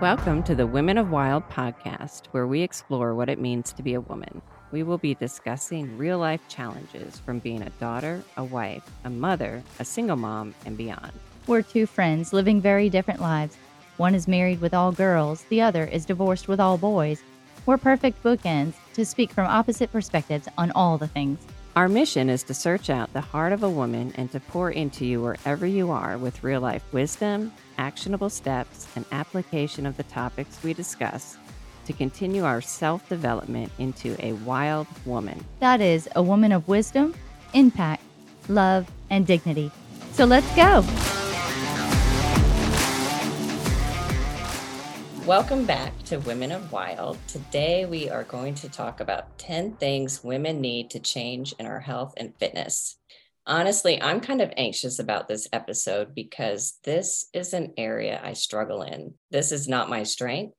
Welcome to the Women of Wild podcast, where we explore what it means to be a woman. We will be discussing real life challenges from being a daughter, a wife, a mother, a single mom, and beyond. We're two friends living very different lives. One is married with all girls, the other is divorced with all boys. We're perfect bookends to speak from opposite perspectives on all the things. Our mission is to search out the heart of a woman and to pour into you wherever you are with real life wisdom, actionable steps, and application of the topics we discuss to continue our self development into a wild woman. That is, a woman of wisdom, impact, love, and dignity. So let's go. Welcome back to Women of Wild. Today we are going to talk about 10 things women need to change in our health and fitness. Honestly, I'm kind of anxious about this episode because this is an area I struggle in. This is not my strength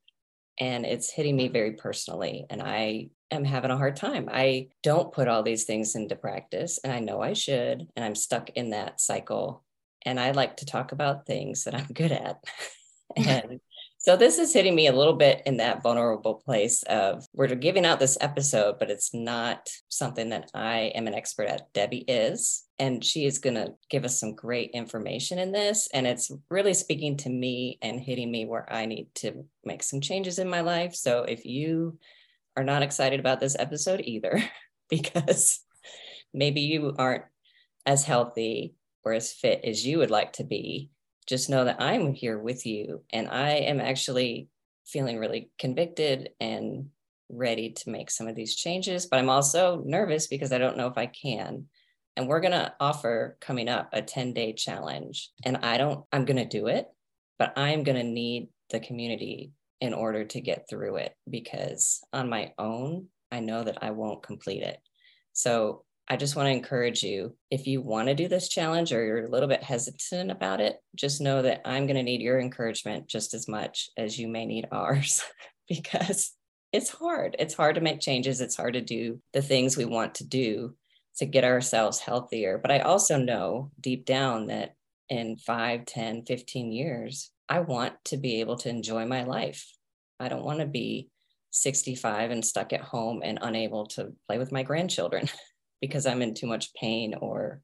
and it's hitting me very personally and I am having a hard time. I don't put all these things into practice and I know I should and I'm stuck in that cycle and I like to talk about things that I'm good at. and so this is hitting me a little bit in that vulnerable place of we're giving out this episode, but it's not something that I am an expert at. Debbie is, and she is going to give us some great information in this. And it's really speaking to me and hitting me where I need to make some changes in my life. So if you are not excited about this episode either, because maybe you aren't as healthy or as fit as you would like to be, just know that I'm here with you and I am actually feeling really convicted and ready to make some of these changes, but I'm also nervous because I don't know if I can. And we're going to offer coming up a 10 day challenge. And I don't, I'm going to do it, but I'm going to need the community in order to get through it because on my own, I know that I won't complete it. So I just want to encourage you if you want to do this challenge or you're a little bit hesitant about it, just know that I'm going to need your encouragement just as much as you may need ours because it's hard. It's hard to make changes, it's hard to do the things we want to do to get ourselves healthier. But I also know deep down that in 5, 10, 15 years, I want to be able to enjoy my life. I don't want to be 65 and stuck at home and unable to play with my grandchildren. because I'm in too much pain or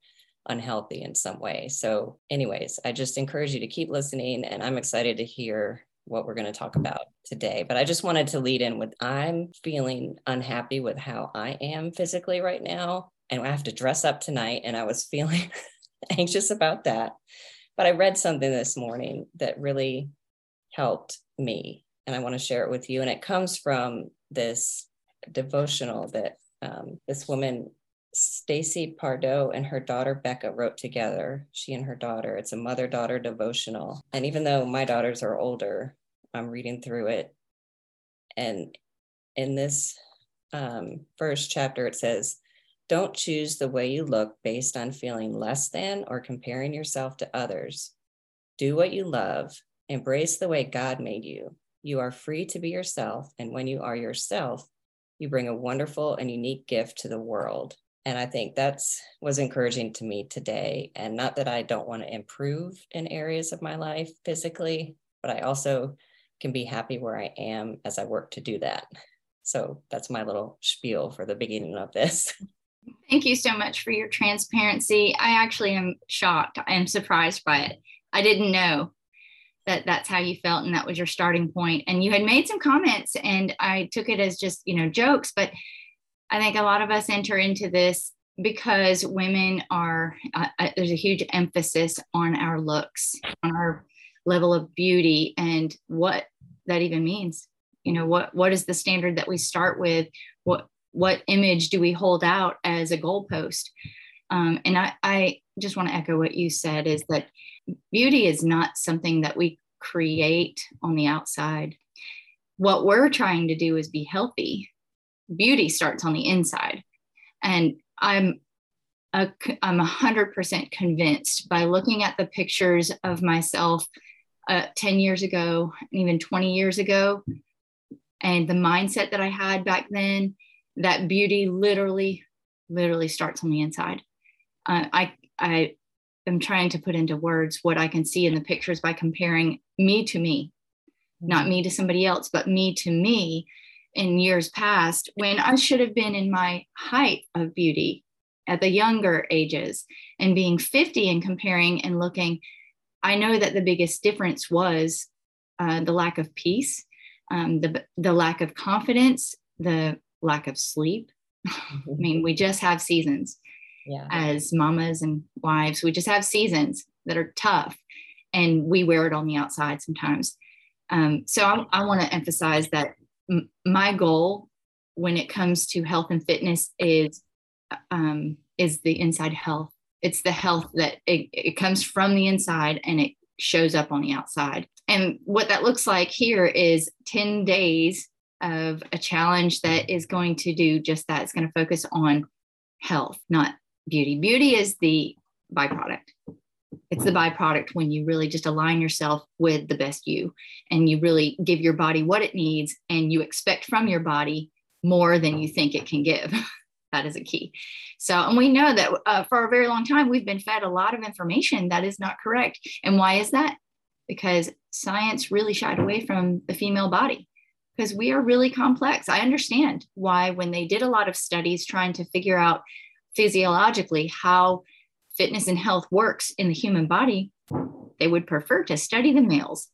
unhealthy in some way. So, anyways, I just encourage you to keep listening, and I'm excited to hear what we're going to talk about today. But I just wanted to lead in with I'm feeling unhappy with how I am physically right now, and I have to dress up tonight, and I was feeling anxious about that. But I read something this morning that really helped me, and I want to share it with you. And it comes from this devotional that um, this woman Stacy Pardo and her daughter Becca wrote together. She and her daughter. It's a mother daughter devotional. And even though my daughters are older, I'm reading through it. And in this um, first chapter, it says, Don't choose the way you look based on feeling less than or comparing yourself to others. Do what you love, embrace the way God made you. You are free to be yourself. And when you are yourself, you bring a wonderful and unique gift to the world and i think that's was encouraging to me today. And not that i don't want to improve in areas of my life physically but i also can be happy where i am as i work to do that. So that's my little spiel for the beginning of this. Thank you so much for your transparency. I actually am shocked i am surprised by it. I didn't know that that's how you felt and that was your starting point. And you had made some comments and i took it as just you know jokes but I think a lot of us enter into this because women are, uh, uh, there's a huge emphasis on our looks, on our level of beauty and what that even means. You know, what, what is the standard that we start with? What, what image do we hold out as a goalpost? Um, and I, I just want to echo what you said is that beauty is not something that we create on the outside. What we're trying to do is be healthy beauty starts on the inside. And I'm a, I'm 100% convinced by looking at the pictures of myself uh, 10 years ago, even 20 years ago, and the mindset that I had back then, that beauty literally, literally starts on the inside. Uh, I, I am trying to put into words what I can see in the pictures by comparing me to me. not me to somebody else, but me to me in years past when I should have been in my height of beauty at the younger ages and being 50 and comparing and looking. I know that the biggest difference was uh, the lack of peace, um, the, the lack of confidence, the lack of sleep. I mean, we just have seasons yeah. as mamas and wives. We just have seasons that are tough and we wear it on the outside sometimes. Um, so I, I want to emphasize that m- my goal when it comes to health and fitness is um, is the inside health. It's the health that it, it comes from the inside and it shows up on the outside. And what that looks like here is 10 days of a challenge that is going to do just that. It's going to focus on health, not beauty. Beauty is the byproduct it's the byproduct when you really just align yourself with the best you and you really give your body what it needs and you expect from your body more than you think it can give. That is a key. So and we know that uh, for a very long time we've been fed a lot of information that is not correct. And why is that? Because science really shied away from the female body. Because we are really complex. I understand why when they did a lot of studies trying to figure out physiologically how fitness and health works in the human body, they would prefer to study the males,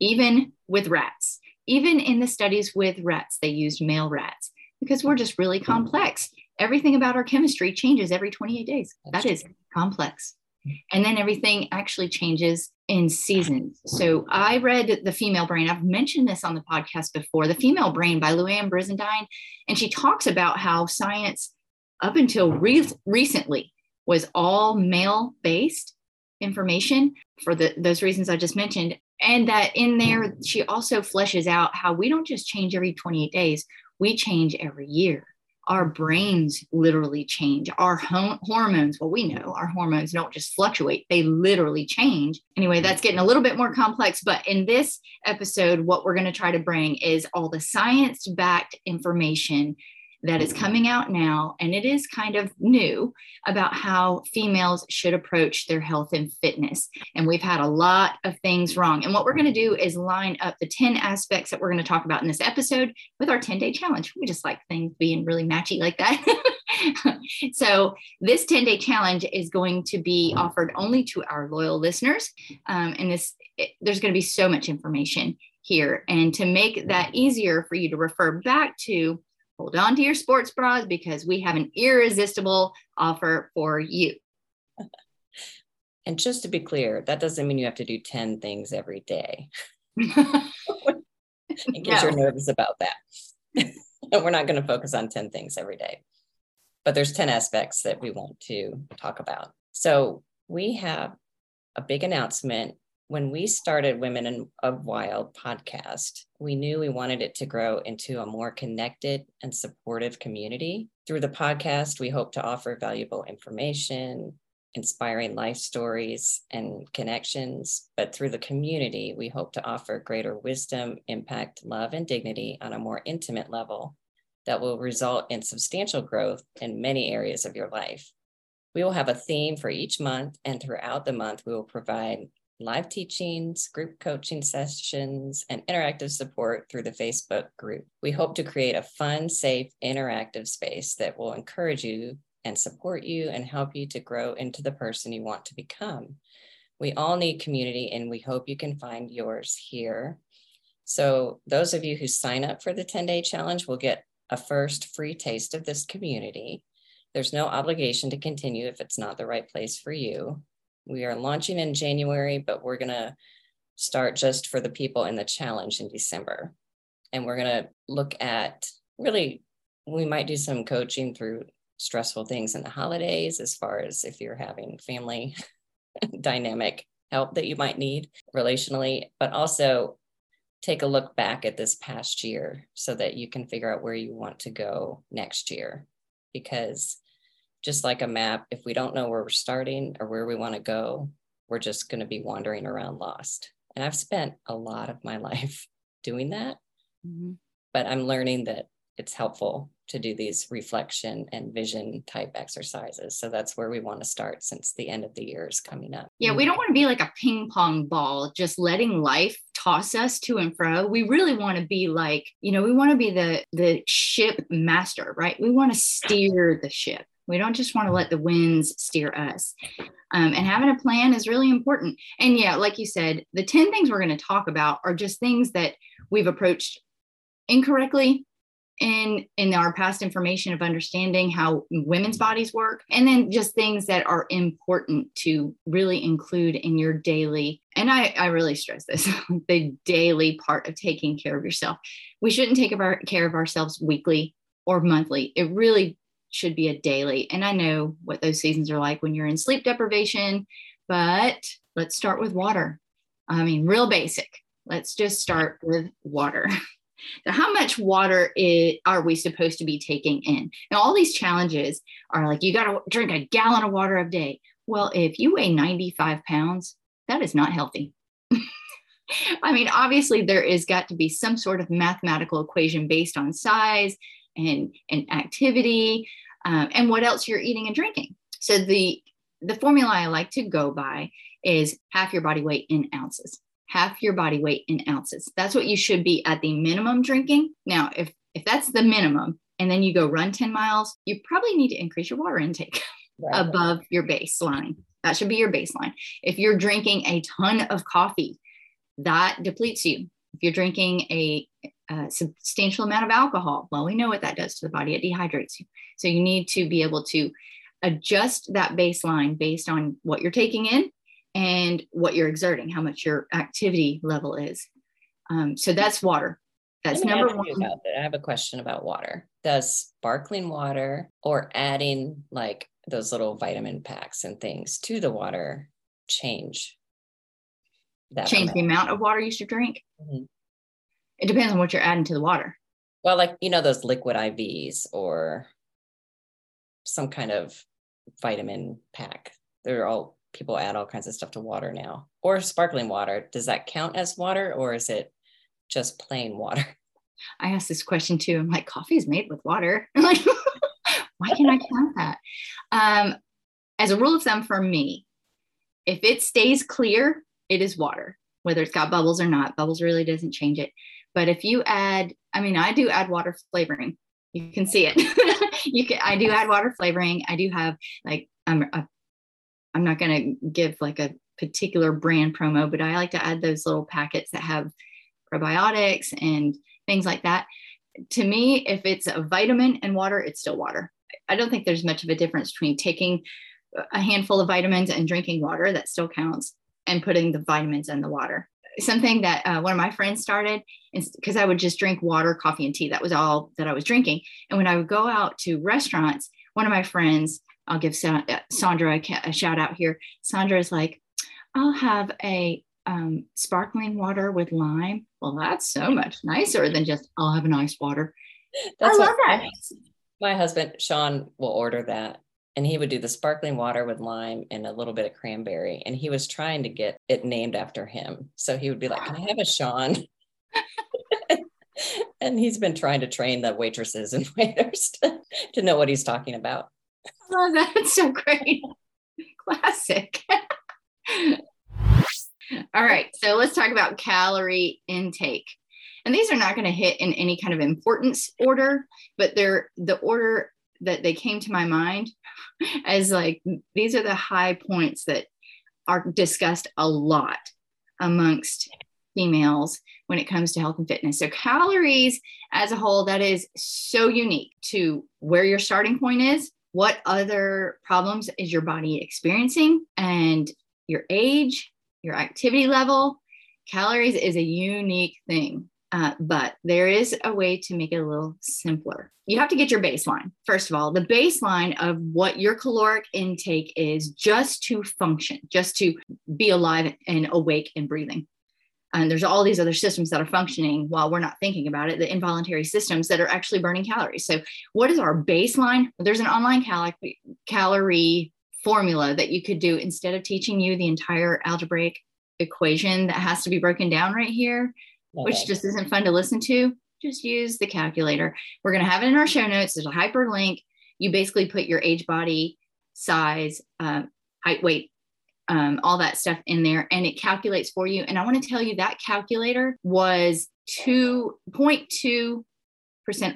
even with rats. Even in the studies with rats, they used male rats because we're just really complex. Everything about our chemistry changes every 28 days. That's complex. Mm-hmm. And then everything actually changes in seasons. So I read The Female Brain. I've mentioned this on the podcast before The Female Brain by Louann Brizendine. And she talks about how science, up until re- recently, was all male based information for the, those reasons I just mentioned. And that in there, she also fleshes out how we don't just change every 28 days, we change every year. Our brains literally change. Our hormones, well, we know our hormones don't just fluctuate, they literally change. Anyway, that's getting a little bit more complex. But in this episode, what we're going to try to bring is all the science backed information that is coming out now, and it is kind of new about how females should approach their health and fitness. And we've had a lot of things wrong. And what we're going to do is line up the 10 aspects that we're going to talk about in this episode with our 10 day challenge. We just like things being really matchy like that. so, this 10 day challenge is going to be offered only to our loyal listeners. Um, and this, it, there's going to be so much information here. And to make that easier for you to refer back to, hold on to your sports bras because we have an irresistible offer for you. And just to be clear, that doesn't mean you have to do 10 things every day. In case no. you're nervous about that. We're not going to focus on 10 things every day. But there's 10 aspects that we want to talk about. So we have a big announcement when we started Women in, of Wild podcast, we knew we wanted it to grow into a more connected and supportive community. Through the podcast, we hope to offer valuable information, inspiring life stories, and connections. But through the community, we hope to offer greater wisdom, impact, love, and dignity on a more intimate level that will result in substantial growth in many areas of your life. We will have a theme for each month, and throughout the month, we will provide live teachings, group coaching sessions, and interactive support through the Facebook group. We hope to create a fun, safe, interactive space that will encourage you and support you and help you to grow into the person you want to become. We all need community, and we hope you can find yours here. So, those of you who sign up for the 10 day challenge will get a first free taste of this community. There's no obligation to continue if it's not the right place for you. We are launching in January, but we're going to start just for the people in the challenge in December. And we're going to look at really, we might do some coaching through stressful things in the holidays, as far as if you're having family dynamic help that you might need relationally, but also take a look back at this past year so that you can figure out where you want to go next year. Because just like a map, if we don't know where we're starting or where we want to go, we're just going to be wandering around lost. And I've spent a lot of my life doing that, mm-hmm. but I'm learning that it's helpful to do these reflection and vision type exercises. So that's where we want to start since the end of the year is coming up. Yeah, we don't want to be like a ping pong ball, just letting life toss us to and fro. We really want to be like, you know, we want to be the the ship master, right? We want to steer the ship. We don't just want to let the winds steer us. Um, and having a plan is really important. And yeah, like you said, the 10 things we're going to talk about are just things that we've approached incorrectly in in our past information of understanding how women's bodies work and then just things that are important to really include in your daily and i i really stress this the daily part of taking care of yourself we shouldn't take our, care of ourselves weekly or monthly it really should be a daily and i know what those seasons are like when you're in sleep deprivation but let's start with water i mean real basic let's just start with water So how much water is, are we supposed to be taking in? Now, all these challenges are like, you got to drink a gallon of water a day. Well, if you weigh 95 pounds, that is not healthy. I mean, obviously, there is got to be some sort of mathematical equation based on size and, and activity um, and what else you're eating and drinking. So the the formula I like to go by is half your body weight in ounces half your body weight in ounces. That's what you should be at the minimum drinking. Now, if if that's the minimum and then you go run 10 miles, you probably need to increase your water intake right. above your baseline. That should be your baseline. If you're drinking a ton of coffee, that depletes you. If you're drinking a, a substantial amount of alcohol, well, we know what that does to the body. It dehydrates you. So you need to be able to adjust that baseline based on what you're taking in and what you're exerting, how much your activity level is. Um, so that's water. That's number one. I have a question about water. Does sparkling water or adding like those little vitamin packs and things to the water change that? Change amount? the amount of water you should drink? Mm-hmm. It depends on what you're adding to the water. Well, like, you know, those liquid IVs or some kind of vitamin pack. They're all people add all kinds of stuff to water now or sparkling water. Does that count as water or is it just plain water? I asked this question too. I'm like, coffee is made with water. I'm like, why can't I count that? Um, as a rule of thumb for me, if it stays clear, it is water, whether it's got bubbles or not. Bubbles really doesn't change it. But if you add, I mean, I do add water flavoring. You can see it. you can. I do add water flavoring. I do have like um, a I'm not going to give like a particular brand promo, but I like to add those little packets that have probiotics and things like that. To me, if it's a vitamin and water, it's still water. I don't think there's much of a difference between taking a handful of vitamins and drinking water that still counts and putting the vitamins in the water. Something that uh, one of my friends started because I would just drink water, coffee, and tea. That was all that I was drinking. And when I would go out to restaurants, one of my friends I'll give uh, Sandra a, shout out here. Sandra is like, I'll have a um, sparkling water with lime. Well, that's so much nicer than just I'll have an ice water. That's I love that. My husband Sean will order that, and he would do the sparkling water with lime and a little bit of cranberry. And he was trying to get it named after him, so he would be like, "Can I have a Sean?" and he's been trying to train the waitresses and waiters to, to know what he's talking about. Oh, that's so great. Classic. All right, so let's talk about calorie intake. And these are not going to hit in any kind of importance order, but they're the order that they came to my mind as like these are the high points that are discussed a lot amongst females when it comes to health and fitness. So, calories as a whole, that is so unique to where your starting point is what other problems is your body experiencing and your age, your activity level. Calories is a unique thing, uh, but there is a way to make it a little simpler. You have to get your baseline. First of all, the baseline of what your caloric intake is just to function, just to be alive and awake and breathing and there's all these other systems that are functioning while we're not thinking about it the involuntary systems that are actually burning calories so what is our baseline there's an online cal- calorie formula that you could do instead of teaching you the entire algebraic equation that has to be broken down right here okay. which just isn't fun to listen to just use the calculator. We're going to have it in our show notes. There's a hyperlink. You basically put your age, body, size, uh, height, weight, um, all that stuff in there, and it calculates for you. And I want to tell you that calculator was 2.2%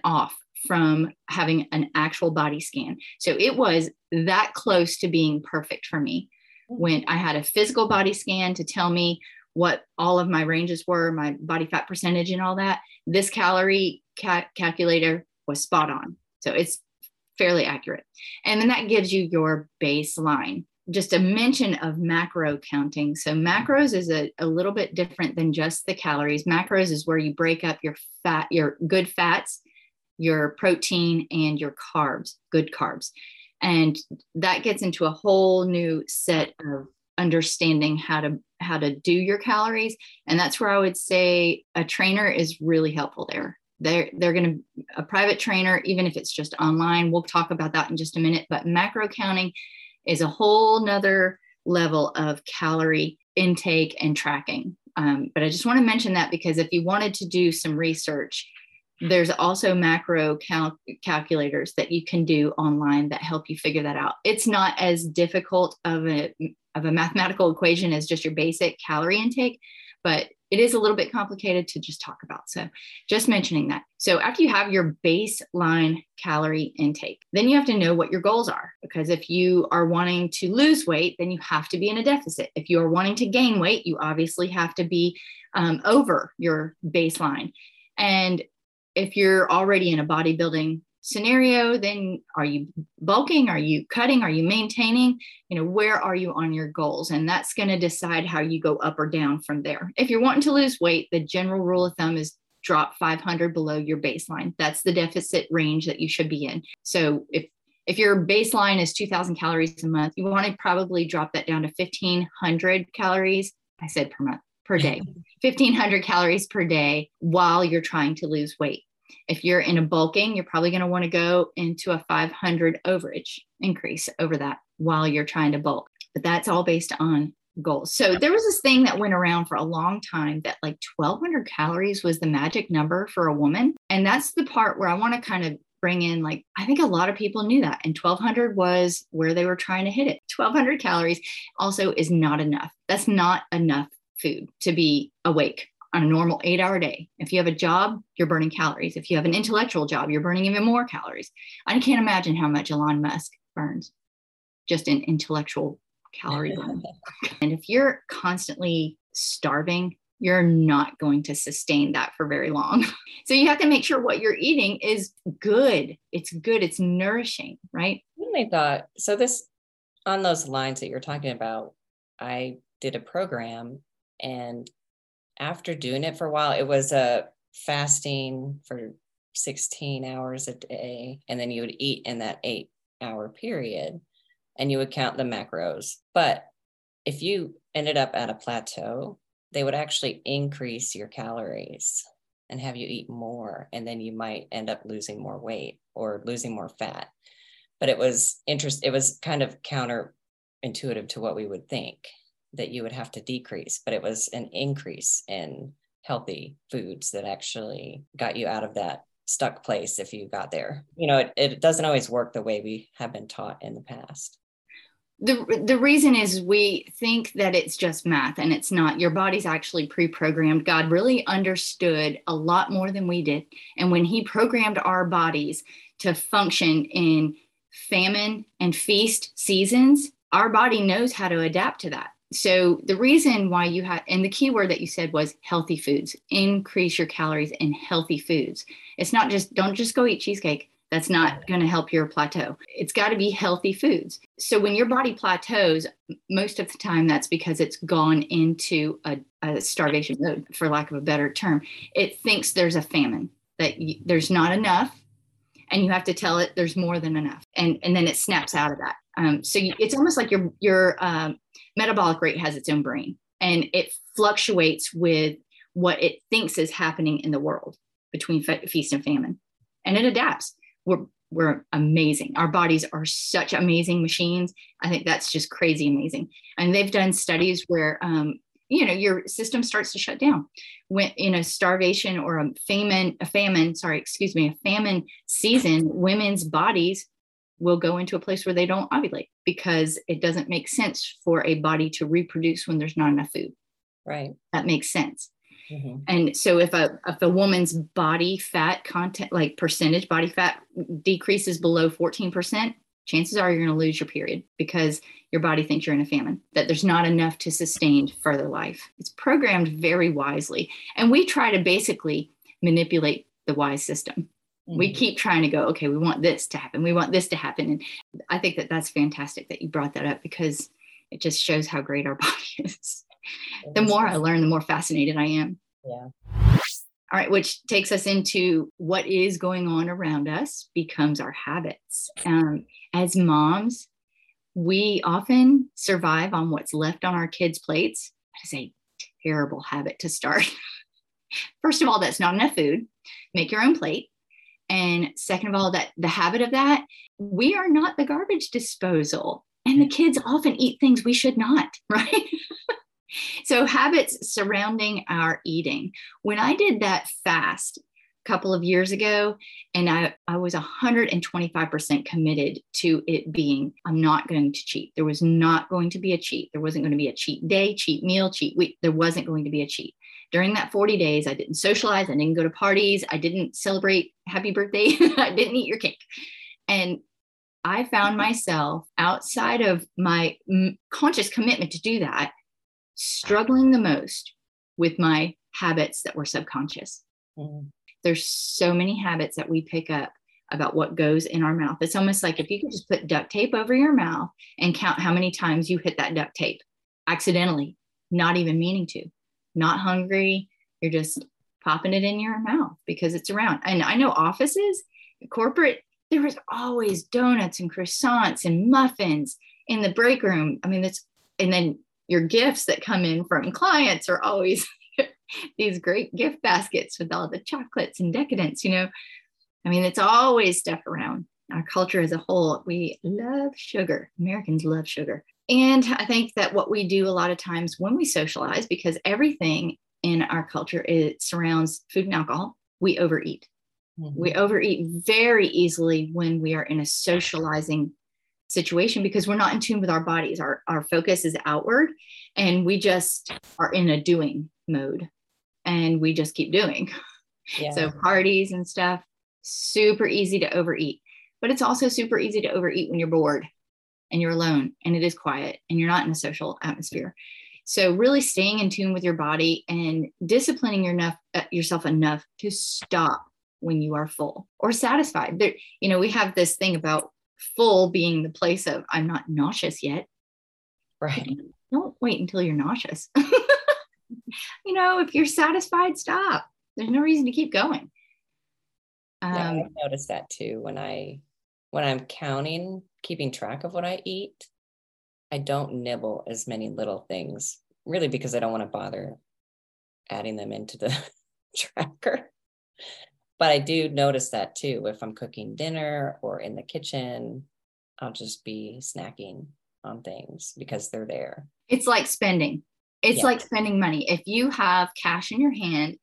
off from having an actual body scan. So it was that close to being perfect for me when I had a physical body scan to tell me what all of my ranges were, my body fat percentage, and all that. This calorie ca- calculator was spot on. So it's fairly accurate. And then that gives you your baseline. Just a mention of macro counting. So, macros is a, a little bit different than just the calories. Macros is where you break up your fat, your good fats, your protein, and your carbs, good carbs. And that gets into a whole new set of understanding how to how to do your calories. And that's where i would say a trainer is really helpful there. They're they're going to a private trainer even if it's just online we'll talk about that in just a minute but macro counting is a whole nother level of calorie intake and tracking. Um, but i just want to mention that because if you wanted to do some research there's also macro cal- calculators that you can do online that help you figure that out. It's not as difficult of a of a mathematical equation as just your basic calorie intake, but it is a little bit complicated to just talk about. So, just mentioning that. So, after you have your baseline calorie intake, then you have to know what your goals are. Because if you are wanting to lose weight, then you have to be in a deficit. If you are wanting to gain weight, you obviously have to be um, over your baseline. And if you're already in a bodybuilding scenario then are you bulking? Are you cutting? Are you maintaining? You know where are you on your goals? And that's going to decide how you go up or down from there. If you're wanting to lose weight the general rule of thumb is drop 500 below your baseline. That's the deficit range that you should be in. So if if your baseline is 2000 calories a month you want to probably drop that down to 1500 calories i said per month per day 1500 calories per day while you're trying to lose weight if you're in a bulking, you're probably going to want to go into a 500 overage increase over that while you're trying to bulk. But that's all based on goals. So there was this thing that went around for a long time that like 1200 calories was the magic number for a woman. And that's the part where I want to kind of bring in like I think a lot of people knew that and 1200 was where they were trying to hit it. 1200 calories also is not enough. That's not enough food to be awake on a normal eight hour day. If you have a job, you're burning calories. If you have an intellectual job, you're burning even more calories. I can't imagine how much Elon Musk burns just in intellectual calorie burn. and if you're constantly starving, you're not going to sustain that for very long. So you have to make sure what you're eating is good. It's good. It's nourishing, right? I thought so. This on those lines that you're talking about, I did a program and after doing it for a while, it was a fasting for 16 hours a day. And then you would eat in that eight hour period and you would count the macros. But if you ended up at a plateau, they would actually increase your calories and have you eat more. And then you might end up losing more weight or losing more fat. But it was interest, it was kind of counterintuitive to what we would think that you would have to decrease, but it was an increase in healthy foods that actually got you out of that stuck place if you got there. You know, it, it doesn't always work the way we have been taught in the past. The, the reason is we think that it's just math and it's not. Your body's actually pre programmed. God really understood a lot more than we did. And when He programmed our bodies to function in famine and feast seasons, our body knows how to adapt to that so the reason why you had and the key word that you said was healthy foods. Increase your calories in healthy foods. It's not just don't just go eat cheesecake. That's not going to help your plateau. It's got to be healthy foods. So when your body plateaus most of the time that's because it's gone into a, a starvation mode for lack of a better term. It thinks there's a famine that there's not enough and you have to tell it there's more than enough. And and then it snaps out of that um, so you, it's almost like your your um, metabolic rate has its own brain and it fluctuates with what it thinks is happening in the world between fe- feast and famine. And it adapts. We're we're amazing. Our bodies are such amazing machines. I think that's just crazy amazing. And they've done studies where um, you know your system starts to shut down. When in a starvation or a famine a famine sorry excuse me a famine season women's bodies will go into a place where they don't ovulate because it doesn't make sense for a body to reproduce when there's not enough food right that makes sense mm-hmm. and so if a if a woman's body fat content like percentage body fat decreases below 14% chances are you're going to lose your period because your body thinks you're in a famine, that there's not enough to sustain further life. It's programmed very wisely. And we try to basically manipulate the wise system. We keep trying to go, okay, we want this to happen. We want this to happen. And I think that that's fantastic that you brought that up because it just shows how great our body is. the more I learn, the more fascinated I am. Yeah. All right, which takes us into what is going on around us becomes our habits. Um, as moms, we often survive on what's left on our kids' plates. That is a terrible habit to start. First of all, that's not enough food. Make your own plate. And second of all, that the habit of that, we are not the garbage disposal. And the kids often eat things we should not, right? so habits surrounding our eating. When I did that fast a couple of years ago, and I, I was 125% committed to it being, I'm not going to cheat. There was not going to be a cheat. There wasn't going to be a cheat day, cheat meal, cheat week. There wasn't going to be a cheat. During that 40 days, I didn't socialize. I didn't go to parties. I didn't celebrate happy birthday. I didn't eat your cake. And I found myself outside of my conscious commitment to do that struggling the most with my habits that were subconscious. Mm. There's so many habits that we pick up about what goes in our mouth. It's almost like if you could just put duct tape over your mouth and count how many times you hit that duct tape accidentally, not even meaning to, not hungry, you're just popping it in your mouth because it's around. And I know offices, corporate, there was always donuts and croissants and muffins in the break room. I mean, that's, and then your gifts that come in from clients are always these great gift baskets with all the chocolates and decadence, you know. I mean, it's always stuff around. Our culture as a whole, we love sugar. Americans love sugar. And I think that what we do a lot of times when we socialize, because everything in our culture it surrounds food and alcohol, we overeat. Mm-hmm. We overeat very easily when we are in a socializing situation because we're not in tune with our bodies. Our, our focus is outward and we just are in a doing mode and we just keep doing. Yeah. So, parties and stuff, super easy to overeat. But it's also super easy to overeat when you're bored and you're alone and it is quiet and you're not in a social atmosphere. So, really staying in tune with your body and disciplining your enough, uh, yourself enough to stop when you are full or satisfied. There, you know, we have this thing about full being the place of I'm not nauseous yet. Right. Don't wait until you're nauseous. you know, if you're satisfied, stop. There's no reason to keep going. Um, yeah, I've noticed that too. When I when I'm counting, keeping track of what I eat, I don't nibble as many little things, really because I don't want to bother adding them into the tracker. But I do notice that too. If I'm cooking dinner or in the kitchen, I'll just be snacking on things because they're there. It's like spending. It's yeah. like spending money. If you have cash in your hand,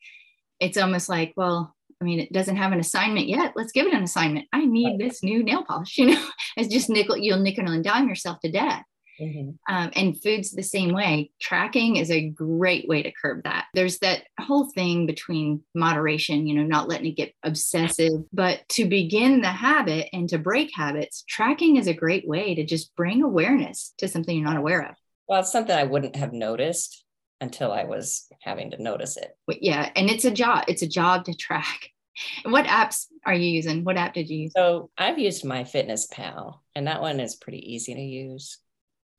it's almost like, well, I mean, it doesn't have an assignment yet. Let's give it an assignment. I need this new nail polish. You know, it's just nickel, you'll nickel and dime yourself to death. Mm-hmm. Um, and food's the same way. Tracking is a great way to curb that. There's that whole thing between moderation, you know, not letting it get obsessive, but to begin the habit and to break habits, tracking is a great way to just bring awareness to something you're not aware of. Well, it's something I wouldn't have noticed until I was having to notice it. Yeah. And it's a job, it's a job to track. What apps are you using? What app did you use? So I've used my Fitness Pal, and that one is pretty easy to use.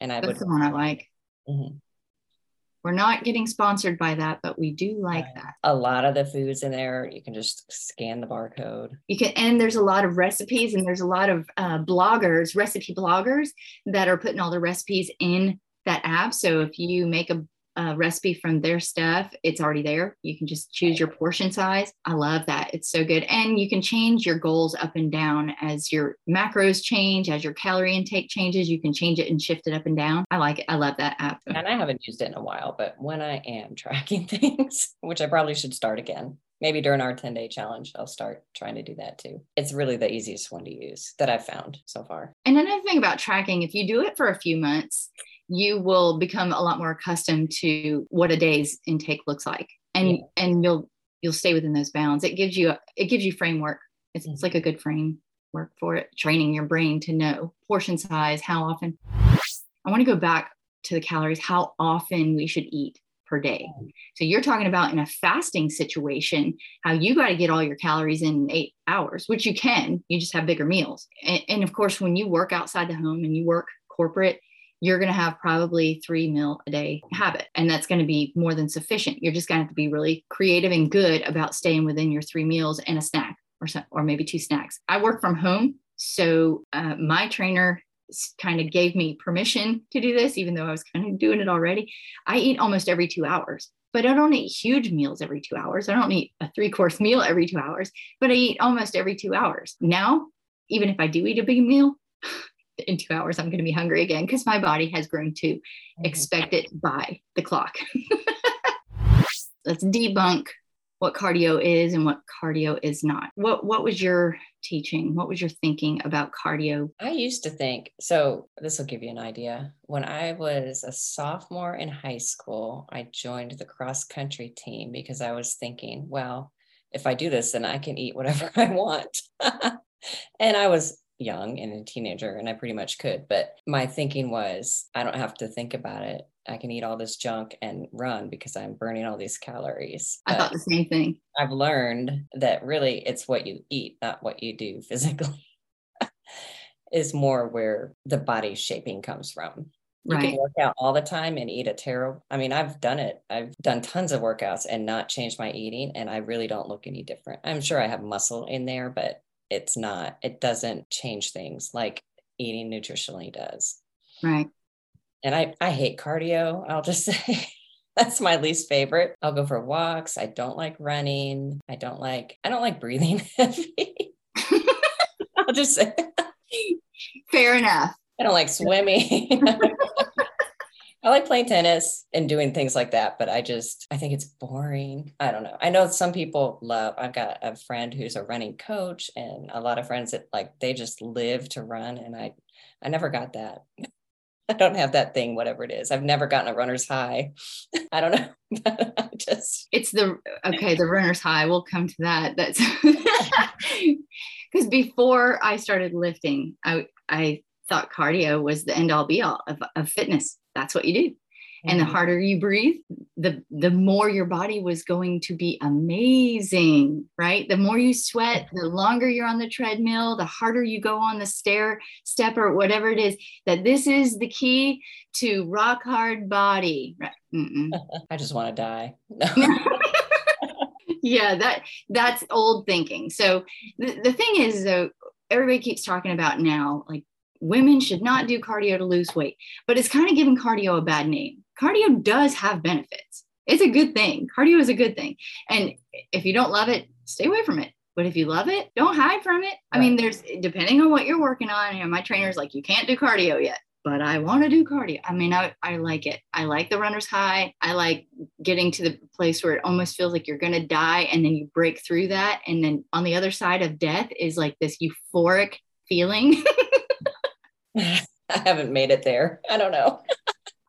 And I That's would the one I like. Mm-hmm. We're not getting sponsored by that, but we do like right. that. A lot of the foods in there, you can just scan the barcode. You can, and there's a lot of recipes, and there's a lot of uh, bloggers, recipe bloggers that are putting all the recipes in that app. So if you make a a recipe from their stuff, it's already there. You can just choose your portion size. I love that. It's so good. And you can change your goals up and down as your macros change, as your calorie intake changes. You can change it and shift it up and down. I like it. I love that app. And I haven't used it in a while, but when I am tracking things, which I probably should start again, maybe during our 10 day challenge, I'll start trying to do that too. It's really the easiest one to use that I've found so far. And another thing about tracking, if you do it for a few months, you will become a lot more accustomed to what a day's intake looks like. And yeah. and you'll you'll stay within those bounds. It gives you a, it gives you framework. It's, mm-hmm. it's like a good framework for it, training your brain to know portion size, how often. I want to go back to the calories, how often we should eat per day. So you're talking about in a fasting situation, how you got to get all your calories in eight hours, which you can, you just have bigger meals. And, and of course, when you work outside the home and you work corporate, you're going to have probably three meal a day habit and that's going to be more than sufficient you're just going to have to be really creative and good about staying within your three meals and a snack or some, or maybe two snacks i work from home so uh, my trainer kind of gave me permission to do this, even though I was kind of doing it already. I eat almost every two hours, but I don't eat huge meals every two hours. I don't eat a three course meal every two hours, but I eat almost every two hours. Now, even if I do eat a big meal, in two hours, I'm going to be hungry again because my body has grown to mm-hmm. expect it by the clock. Let's debunk what cardio is and what cardio is not. What what was your teaching? What was your thinking about cardio? I used to think so this will give you an idea. When I was a sophomore in high school, I joined the cross country team because I was thinking, well, if I do this then I can eat whatever I want. and I was young and a teenager and I pretty much could, but my thinking was I don't have to think about it. I can eat all this junk and run because I'm burning all these calories. I thought the same thing. I've learned that really it's what you eat, not what you do physically, is more where the body shaping comes from. You right. can work out all the time and eat a terrible. I mean, I've done it. I've done tons of workouts and not changed my eating, and I really don't look any different. I'm sure I have muscle in there, but it's not, it doesn't change things like eating nutritionally does. Right and I, I hate cardio. I'll just say that's my least favorite. I'll go for walks. I don't like running. I don't like, I don't like breathing heavy. I'll just say. Fair enough. I don't like swimming. I like playing tennis and doing things like that, but I just I think it's boring. I don't know. I know some people love. I've got a friend who's a running coach and a lot of friends that like they just live to run and I I never got that. I don't have that thing, whatever it is. I've never gotten a runner's high. I don't know. I just it's the okay, the runner's high. We'll come to that. That's because before I started lifting, I I thought cardio was the end all be all of, of fitness. That's what you do. And the mm-hmm. harder you breathe the the more your body was going to be amazing right? The more you sweat the longer you're on the treadmill the harder you go on the stair step or whatever it is that this is the key to rock hard body i just want to die. Yeah that that's old thinking. So the, the thing is though everybody keeps talking about now like women should not do cardio to lose weight but it's kind of giving cardio a bad name cardio does have benefits. It's a good thing. Cardio is a good thing. And if you don't love it, stay away from it. But if you love it, don't hide from it. I mean, there's depending on what you're working on. You know, my trainer's like, you can't do cardio yet, but I want to do cardio. I mean, I, I like it. I like the runner's high. I like getting to the place where it almost feels like you're going to die and then you break through that. And then on the other side of death is like this euphoric feeling. I haven't made it there. I don't know.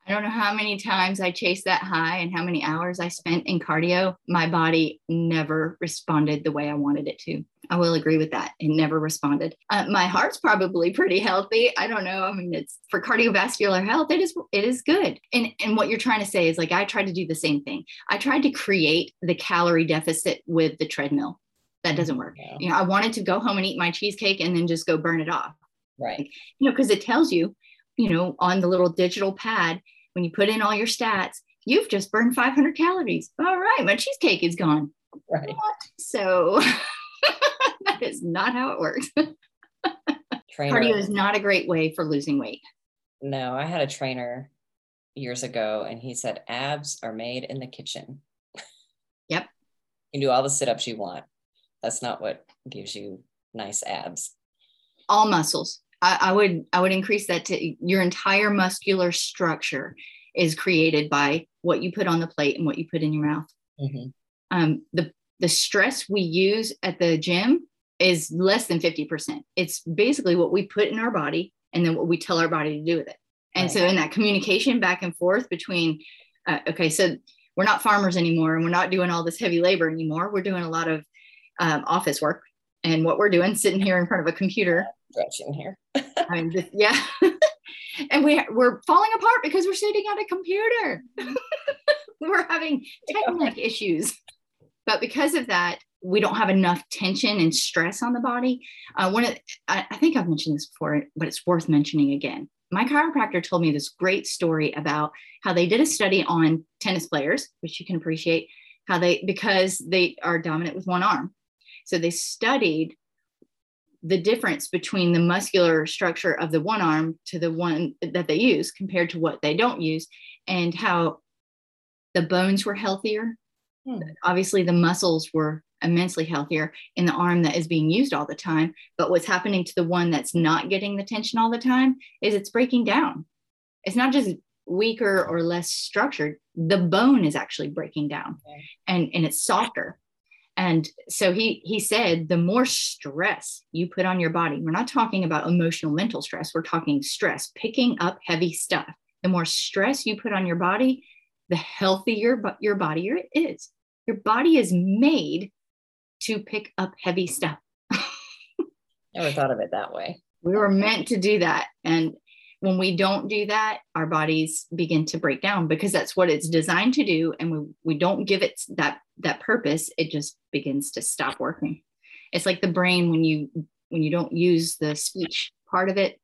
I don't know how many times I chased that high and how many hours I spent in cardio. My body never responded the way I wanted it to. I will agree with that. It never responded. Uh, my heart's probably pretty healthy. I don't know. I mean, it's for cardiovascular health. It is. It is good. And and what you're trying to say is like I tried to do the same thing. I tried to create the calorie deficit with the treadmill. That doesn't work. Yeah. You know, I wanted to go home and eat my cheesecake and then just go burn it off. Right. You know, because it tells you, you know, on the little digital pad when you put in all your stats, you've just burned 500 calories. All right, my cheesecake is gone. Right. So that is not how it works. Trainer. Cardio is not a great way for losing weight. No, I had a trainer years ago, and he said abs are made in the kitchen. Yep. you can do all the sit ups you want. That's not what gives you nice abs. All muscles. I, I would I would increase that to your entire muscular structure is created by what you put on the plate and what you put in your mouth. Mm-hmm. Um, the the stress we use at the gym is less than 50%. It's basically what we put in our body and then what we tell our body to do with it. And Right. so in that communication back and forth between uh, okay, so we're not farmers anymore and we're not doing all this heavy labor anymore. We're doing a lot of um, office work. And what we're doing, sitting here in front of a computer, Stretching here. I mean, this, yeah. and we, we're falling apart because we're sitting at a computer. we're having technical issues. But because of that, we don't have enough tension and stress on the body. Uh, one of, I, I think I've mentioned this before, but it's worth mentioning again. My chiropractor told me this great story about how they did a study on tennis players, which you can appreciate how they, because they are dominant with one arm. So they studied the difference between the muscular structure of the one arm to the one that they use compared to what they don't use and how the bones were healthier Hmm. obviously the muscles were immensely healthier in the arm that is being used all the time but what's happening to the one that's not getting the tension all the time is it's breaking down it's not just weaker or less structured the bone is actually breaking down Okay. and and it's softer and so he he said the more stress you put on your body we're not talking about emotional mental stress we're talking stress picking up heavy stuff. The more stress you put on your body the healthier your body is. Your body is made to pick up heavy stuff. Never thought of it that way. we were meant to do that. And when we don't do that our bodies begin to break down because that's what it's designed to do. And we, we don't give it that that purpose it just begins to stop working. It's like the brain when you when you don't use the speech part of it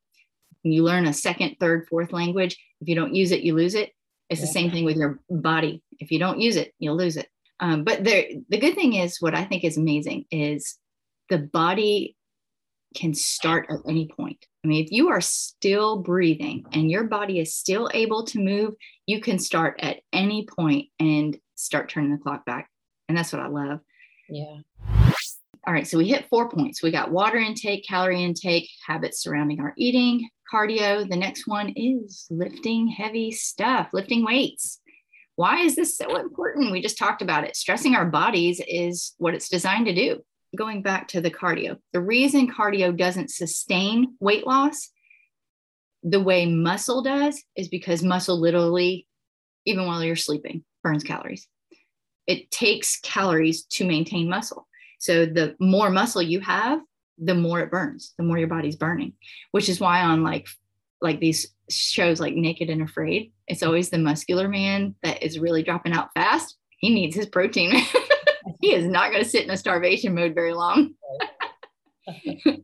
when you learn a second third fourth language. If you don't use it you lose it. It's the same thing with your body. If you don't use it you'll lose it. Um, but there the good thing is what i think is amazing is the body can start at any point. I mean, if you are still breathing and your body is still able to move, you can start at any point and start turning the clock back. And that's what I love. Yeah. All right, so we hit four points. We got water intake, calorie intake, habits surrounding our eating, cardio. The next one is lifting heavy stuff, lifting weights. Why is this so important? We just talked about it. Stressing our bodies is what it's designed to do. Going back to the cardio, the reason cardio doesn't sustain weight loss the way muscle does is because muscle literally, even while you're sleeping, burns calories. It takes calories to maintain muscle. So the more muscle you have, the more it burns, the more your body's burning, which is why on like like these shows like Naked and Afraid, it's always the muscular man that is really dropping out fast. He needs his protein. he is not going to sit in a starvation mode very long.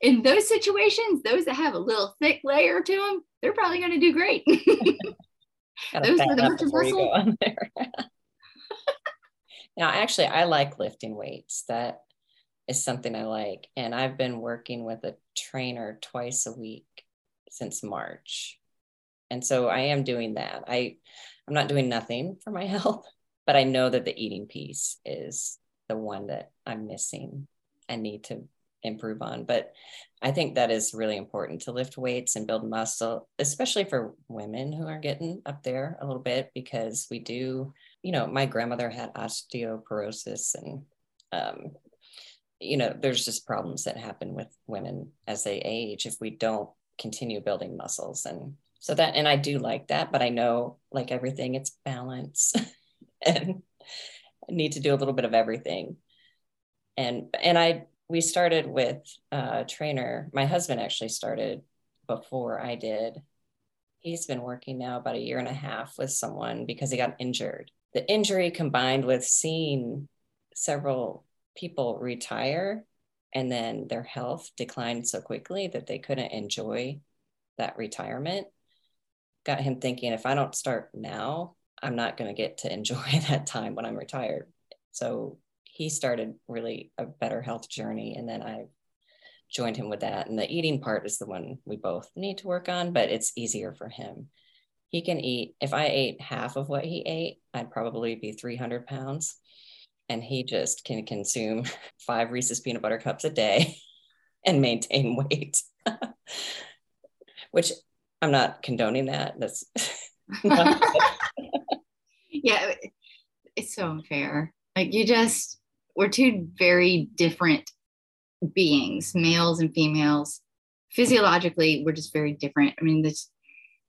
in those situations, those that have a little thick layer to them, they're probably going to do great. Those are the up muscle before you go muscle. on there. Now, actually, I like lifting weights. That is something I like. And I've been working with a trainer twice a week since March. And so I am doing that. I I'm not doing nothing for my health, but I know that the eating piece is the one that I'm missing and need to improve on. But I think that is really important to lift weights and build muscle, especially for women who are getting up there a little bit, because we do, you know, my grandmother had osteoporosis and, um, you know, there's just problems that happen with women as they age if we don't continue building muscles. And so that, and I do like that, but I know like everything, it's balance and I need to do a little bit of everything. And, and I, we started with a trainer. My husband actually started before I did. He's been working now about a year and a half with someone because he got injured. The injury combined with seeing several people retire and then their health declined so quickly that they couldn't enjoy that retirement got him thinking if I don't start now, I'm not going to get to enjoy that time when I'm retired. So he started really a better health journey and then i joined him with that and the eating part is the one we both need to work on but it's easier for him he can eat. If I ate half of what he ate, I'd probably be 300 pounds. And he just can consume five Reese's peanut butter cups a day and maintain weight, which I'm not condoning that. That's yeah, it's so unfair. Like you just, we're two very different beings, males and females. Physiologically, we're just very different. I mean, this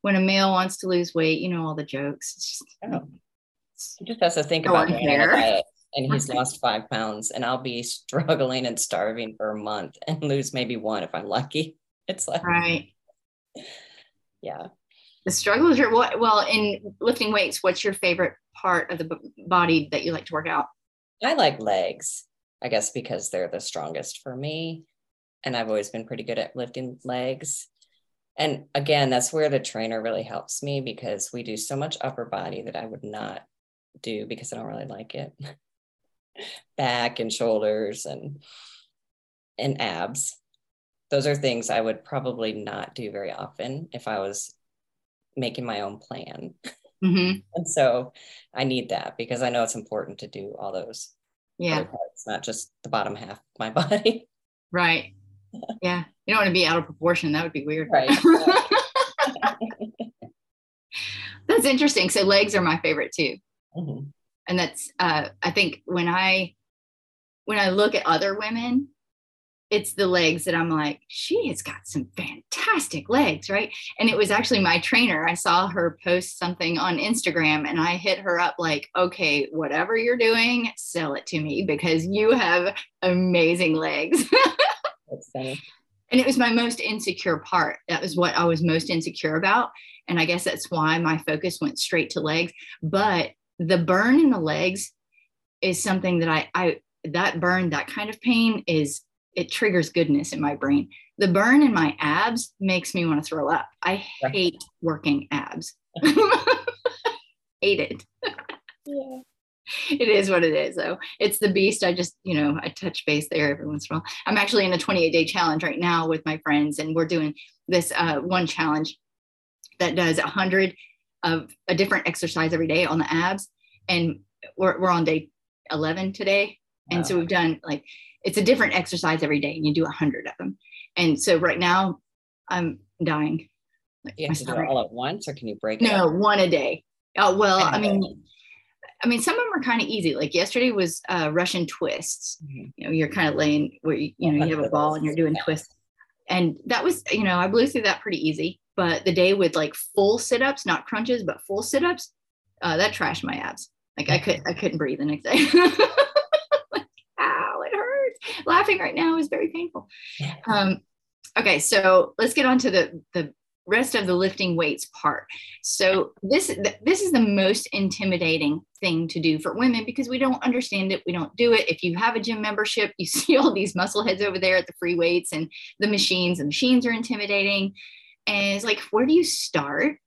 when a male wants to lose weight, you know all the jokes. It's just, oh. He just has to think about it. And he's lost five pounds, and I'll be struggling and starving for a month and lose maybe one if I'm lucky. It's like right. Yeah. The struggle is your what? Well, in lifting weights, what's your favorite part of the b- body that you like to work out? I like legs, I guess, because they're the strongest for me, and I've always been pretty good at lifting legs and again that's where the trainer really helps me because we do so much upper body that i would not do because i don't really like it. Back and shoulders and and abs. Those are things i would probably not do very often if i was making my own plan. Mm-hmm. and so i need that because i know it's important to do all those yeah. parts, not just the bottom half of my body. Right yeah you don't want to be out of proportion that would be weird. Right. That's interesting so legs are my favorite too. Mm-hmm. and that's uh, i think when i when i look at other women it's the legs that i'm like she has got some fantastic legs right? And it was actually my trainer i saw her post something on instagram and i hit her up like okay whatever you're doing sell it to me because you have amazing legs That's funny. And it was my most insecure part. That was what I was most insecure about. And I guess that's why my focus went straight to legs. But the burn in the legs is something that I, I that burn, that kind of pain is it triggers goodness in my brain. The burn in my abs makes me want to throw up. I hate working abs. hate it. Yeah. it is what it is though. It's the beast. I just you know i touch base there every once in a while. I'm actually in a 28 day challenge right now with my friends and we're doing this uh, one challenge that does 100 of a different exercise every day on the abs and we're, we're on day 11 today. And wow. so we've done like it's a different exercise every day and you do 100 of them. And so right now i'm dying. Like, you have to do it all at once or can you break no one a day. Oh well i mean I mean, some of them are kind of easy. Like yesterday was uh, Russian twists. Mm-hmm. You know, you're kind of laying where you, you know you have a ball and you're doing twists, and that was you know I blew through that pretty easy. But the day with like full sit ups, not crunches, but full sit ups, uh, that trashed my abs. Like I could I couldn't breathe the next day. like, ow, it hurts. Laughing right now is very painful. Um, okay, so let's get on to the the rest of the lifting weights part. So this this is the most intimidating thing to do for women because we don't understand it, we don't do it. If you have a gym membership, you see all these muscle heads over there at the free weights and the machines. The machines are intimidating, and it's like, where do you start?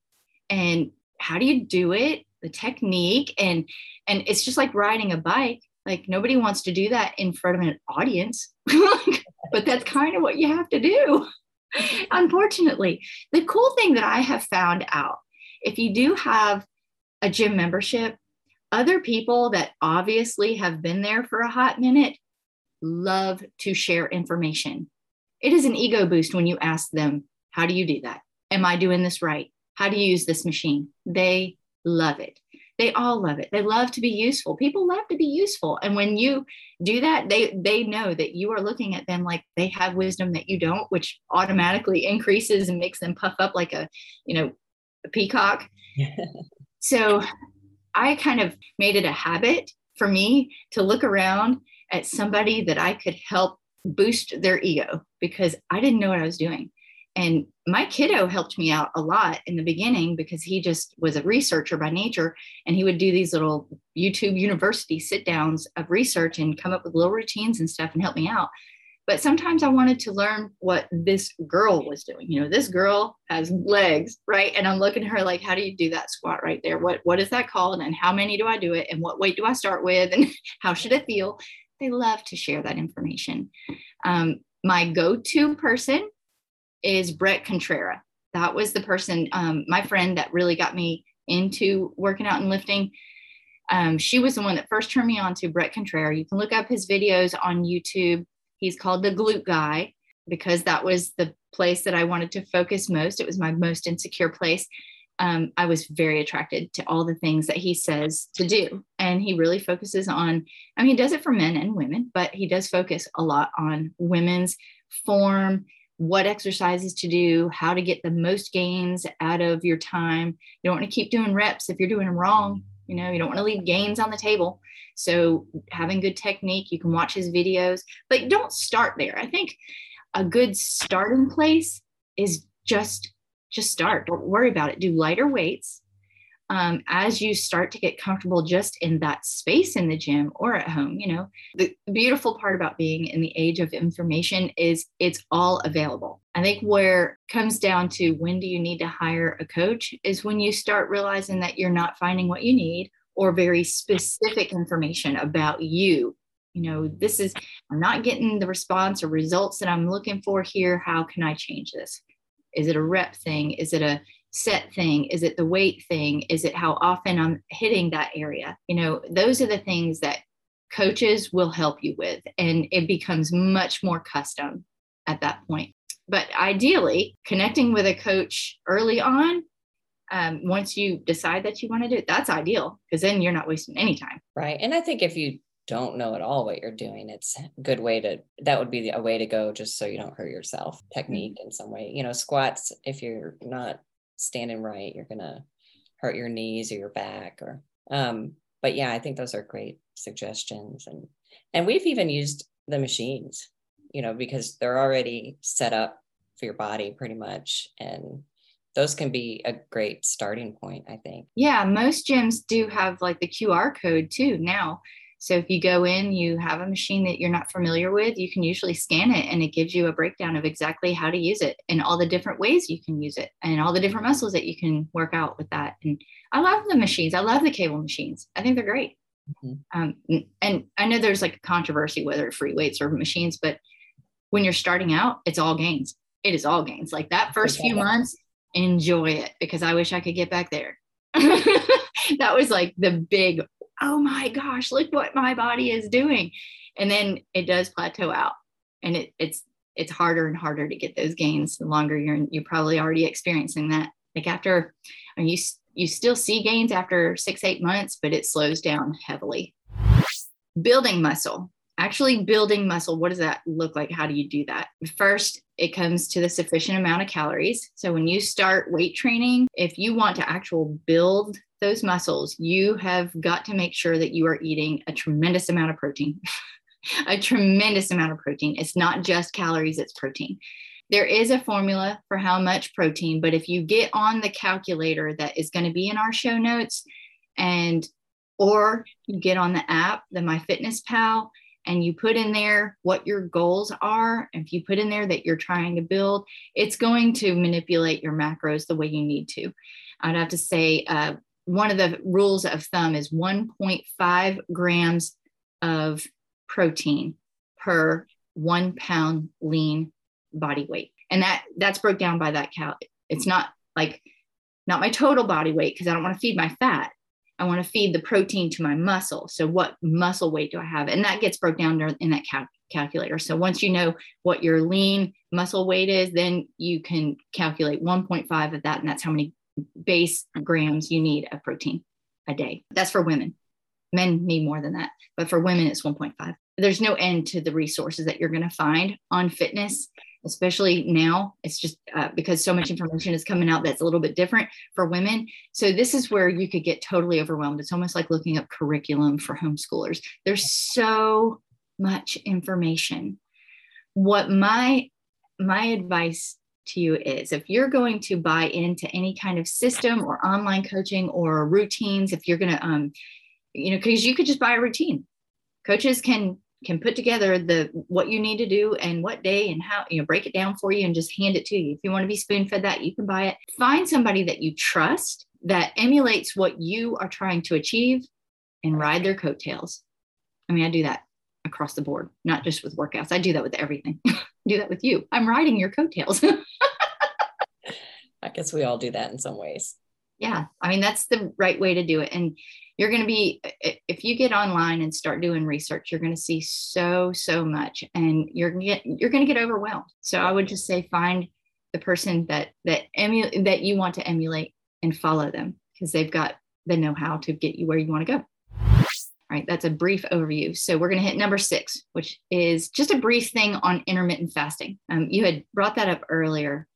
And how do you do it? The technique and and it's just like riding a bike. Like nobody wants to do that in front of an audience, but that's kind of what you have to do. Unfortunately, the cool thing that I have found out if you do have a gym membership, other people that obviously have been there for a hot minute love to share information. It is an ego boost when you ask them, How do you do that? Am I doing this right? How do you use this machine? They love it they all love it. They love to be useful. People love to be useful. And when you do that they they know that you are looking at them like they have wisdom that you don't which automatically increases and makes them puff up like a you know a peacock. So i kind of made it a habit for me to look around at somebody that i could help boost their ego because i didn't know what i was doing and my kiddo helped me out a lot in the beginning because he just was a researcher by nature and he would do these little YouTube university sit downs of research and come up with little routines and stuff and help me out. But sometimes I wanted to learn what this girl was doing. You know, this girl has legs, right? And I'm looking at her like, how do you do that squat right there? What what is that called? And how many do I do it? And what weight do I start with? And how should it feel? They love to share that information. Um, my go-to person is Bret Contrera. that was the person, um, my friend that really got me into working out and lifting. Um, she was the one that first turned me on to Bret Contrera. You can look up his videos on YouTube. He's called the Glute Guy because that was the place that I wanted to focus most. It was my most insecure place. Um, I was very attracted to all the things that he says to do. And he really focuses on, I mean, he does it for men and women, but he does focus a lot on women's form, what exercises to do, how to get the most gains out of your time. You don't want to keep doing reps if you're doing them wrong. You know, you don't want to leave gains on the table. So, having good technique, you can watch his videos, but don't start there. I think a good starting place is just just start. Don't worry about it. Do lighter weights. Um, as you start to get comfortable just in that space in the gym or at home, you know, the beautiful part about being in the age of information is it's all available. I think where comes down to when do you need to hire a coach is when you start realizing that you're not finding what you need or very specific information about you. You know, this is, I'm not getting the response or results that I'm looking for here. How can I change this? Is it a rep thing? Is it a set thing? Is it the weight thing? Is it how often I'm hitting that area? You know, those are the things that coaches will help you with, and it becomes much more custom at that point. But ideally, connecting with a coach early on, um, once you decide that you want to do it, that's ideal because then you're not wasting any time. Right. And I think if you don't know at all what you're doing, it's a good way to, that would be a way to go just so you don't hurt yourself. Technique mm-hmm. in some way, you know, squats, if you're not standing right, you're to hurt your knees or your back or, um, but yeah, I think those are great suggestions. And, and we've even used the machines, you know, because they're already set up for your body pretty much. And those can be a great starting point, I think. Yeah, most gyms do have like the QR code too now. So if you go in, you have a machine that you're not familiar with, you can usually scan it and it gives you a breakdown of exactly how to use it and all the different ways you can use it and all the different muscles that you can work out with that. And I love the machines. I love the cable machines. I think they're great. Mm-hmm. Um, and I know there's like a controversy whether free weights or machines, but when you're starting out, it's all gains. It is all gains. Like that first few months, enjoy it because I wish I could get back there. that was like the big oh my gosh, look what my body is doing. And then it does plateau out and it, it's it's harder and harder to get those gains the longer you're you're probably already experiencing that. Like after I mean, you you still see gains after six, eight months, but it slows down heavily. Building muscle actually building muscle what does that look like how do you do that first it comes to the sufficient amount of calories so when you start weight training if you want to actual build those muscles, you have got to make sure that you are eating a tremendous amount of protein. a tremendous amount of protein. It's not just calories, it's protein. There is a formula for how much protein, but if you get on the calculator that is going to be in our show notes and or you get on the app, the MyFitnessPal, and you put in there what your goals are, if you put in there that you're trying to build, it's going to manipulate your macros the way you need to. I'd have to say uh, one of the rules of thumb is 1.5 grams of protein per one pound lean body weight. And that that's broke down by that cal. It's not like not my total body weight because I don't want to feed my fat. I want to feed the protein to my muscle. So what muscle weight do I have? And that gets broke down in that cal- calculator. So once you know what your lean muscle weight is, then you can calculate 1.5 of that. And that's how many base grams you need of protein a day. That's for women. Men need more than that, but for women, it's 1.5. There's no end to the resources that you're going to find on fitness, especially now. It's just uh, because so much information is coming out that's a little bit different for women. So, this is where you could get totally overwhelmed. It's almost like looking up curriculum for homeschoolers. There's so much information. What my my advice to you is if you're going to buy into any kind of system or online coaching or routines if you're going to um you know because you could just buy a routine coaches can can put together the what you need to do and what day and how you know break it down for you and just hand it to you. If you want to be spoon fed that you can buy it. Find somebody that you trust that emulates what you are trying to achieve and ride their coattails. I mean i do that across the board not just with workouts. I do that with everything. Do that with you. I'm riding your coattails. I guess we all do that in some ways. Yeah. I mean, that's the right way to do it. And you're going to be, if you get online and start doing research, you're going to see so, so much and you're going to get, you're going to get overwhelmed. So I would just say, find the person that, that emu, that you want to emulate and follow them because they've got the know-how to get you where you want to go. All right, that's a brief overview. So we're going to hit number six, which is just a brief thing on intermittent fasting. Um, you had brought that up earlier.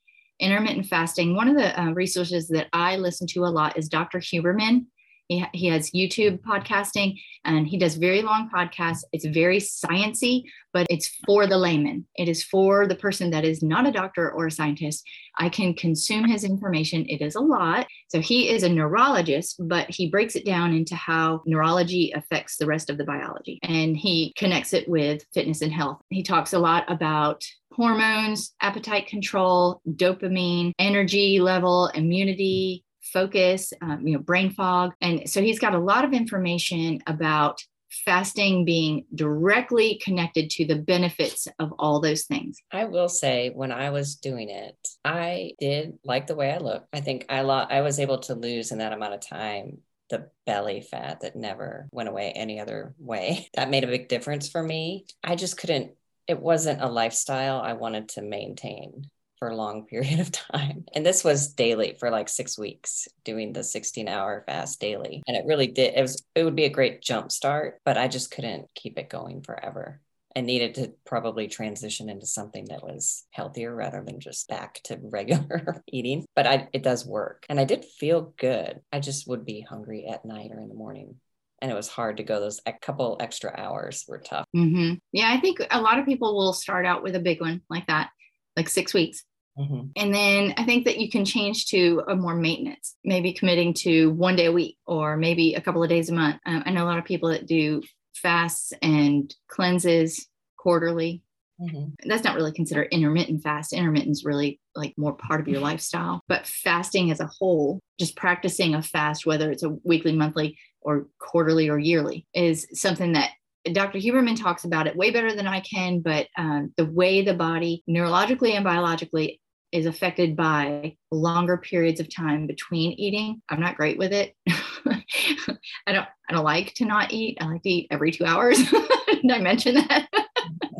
Intermittent fasting. One of the uh, resources that I listen to a lot is Dr. Huberman. He, he has YouTube podcasting and he does very long podcasts. It's very sciency, but it's for the layman. It is for the person that is not a doctor or a scientist. I can consume his information. It is a lot. So he is a neurologist, but he breaks it down into how neurology affects the rest of the biology and he connects it with fitness and health. He talks a lot about hormones, appetite control, dopamine, energy level, immunity, focus, um, you know, brain fog. And so he's got a lot of information about fasting being directly connected to the benefits of all those things. I will say when I was doing it, I did like the way I look. I think I lo- I was able to lose in that amount of time the belly fat that never went away any other way. That made a big difference for me. I just couldn't it wasn't a lifestyle I wanted to maintain for a long period of time. And this was daily for like six weeks, doing the 16 hour fast daily. And it really did, it was, it would be a great jump start, but I just couldn't keep it going forever. and needed to probably transition into something that was healthier rather than just back to regular eating. But I, it does work. And I did feel good. I just would be hungry at night or in the morning and it was hard to go those a couple extra hours were tough mm-hmm. yeah i think a lot of people will start out with a big one like that like six weeks Mm-hmm. And then I think that you can change to a more maintenance, maybe committing to one day a week or maybe a couple of days a month. Um, I know a lot of people that do fasts and cleanses quarterly. Mm-hmm. That's not really considered intermittent fast. Intermittent is really like more part of your lifestyle. But fasting as a whole, just practicing a fast, whether it's a weekly, monthly, or quarterly or yearly, is something that Dr. Huberman talks about it way better than I can, but um, the way the body neurologically and biologically is affected by longer periods of time between eating. I'm not great with it. I don't I don't like to not eat. I like to eat every 2 hours. Did I mention that?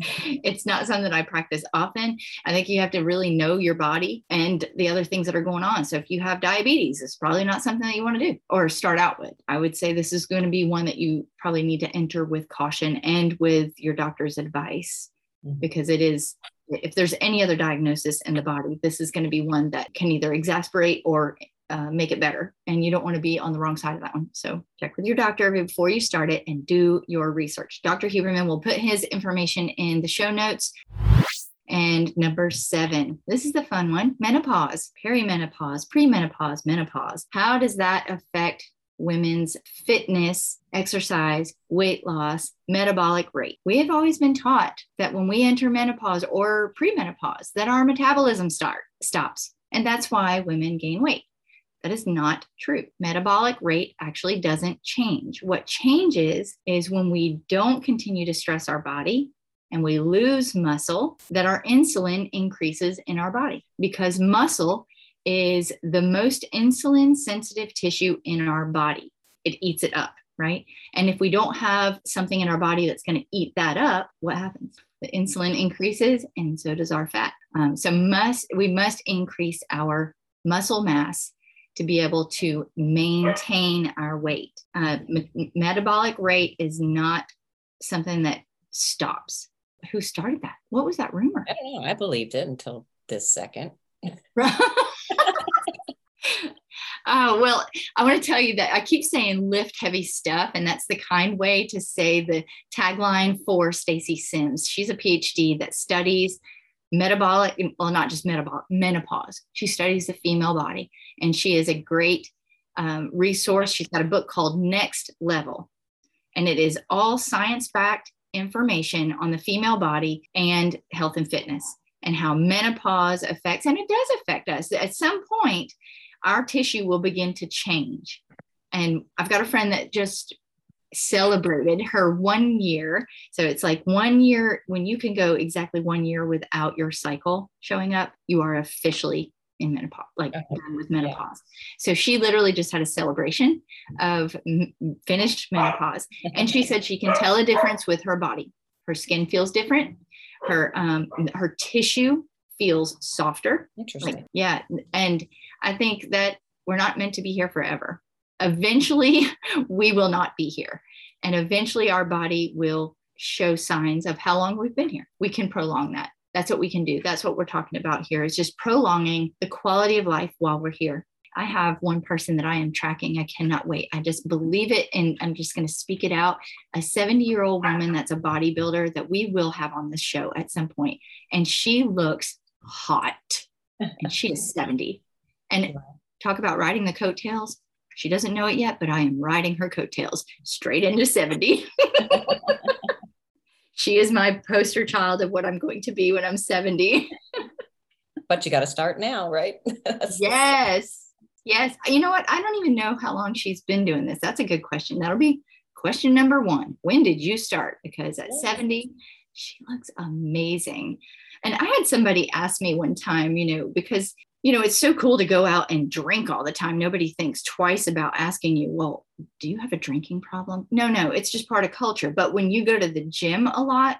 it's not something that I practice often. I think you have to really know your body and the other things that are going on. So if you have diabetes, it's probably not something that you want to do or start out with. I would say this is going to be one that you probably need to enter with caution and with your doctor's advice mm-hmm. because it is if there's any other diagnosis in the body, this is going to be one that can either exasperate or uh, make it better. And you don't want to be on the wrong side of that one. So check with your doctor before you start it and do your research. Dr. Huberman will put his information in the show notes. And number seven, this is the fun one menopause, perimenopause, premenopause, menopause. How does that affect women's fitness, exercise, weight loss, metabolic rate. We have always been taught that when we enter menopause or premenopause, that our metabolism start stops. And that's why women gain weight. That is not true. Metabolic rate actually doesn't change. What changes is when we don't continue to stress our body and we lose muscle, that our insulin increases in our body because muscle is the most insulin sensitive tissue in our body. It eats it up, right? And if we don't have something in our body that's going to eat that up, what happens? The insulin increases, and so does our fat. Um, so must we must increase our muscle mass to be able to maintain our weight. Uh, me- metabolic rate is not something that stops. Who started that? What was that rumor? I don't know. I believed it until this second. Oh, well, I want to tell you that I keep saying lift heavy stuff, and that's the kind way to say the tagline for Stacy Sims. She's a PhD that studies metabolic, well, not just metabolic, menopause. She studies the female body, and she is a great um, resource. She's got a book called Next Level, and it is all science backed information on the female body and health and fitness and how menopause affects, and it does affect us. At some point, our tissue will begin to change. And I've got a friend that just celebrated her one year. So it's like one year when you can go exactly one year without your cycle showing up, you are officially in menopause, like okay. with menopause. Yeah. So she literally just had a celebration of m- finished menopause. and she said she can tell a difference with her body. Her skin feels different. Her um, her tissue feels softer. Interesting. Like, yeah. And I think that we're not meant to be here forever. Eventually, we will not be here. And eventually, our body will show signs of how long we've been here. We can prolong that. That's what we can do. That's what we're talking about here is just prolonging the quality of life while we're here. I have one person that I am tracking. I cannot wait. I just believe it and I'm just going to speak it out. A 70 year old woman that's a bodybuilder that we will have on this show at some point, And she looks hot and she is 70. And talk about riding the coattails. She doesn't know it yet, but I am riding her coattails straight into 70. she is my poster child of what I'm going to be when I'm 70. but you got to start now, right? yes. Yes. You know what? I don't even know how long she's been doing this. That's a good question. That'll be question number one. When did you start? Because at 70, she looks amazing. And I had somebody ask me one time, you know, because you know, it's so cool to go out and drink all the time. Nobody thinks twice about asking you, well, do you have a drinking problem? No, no, it's just part of culture. But when you go to the gym a lot,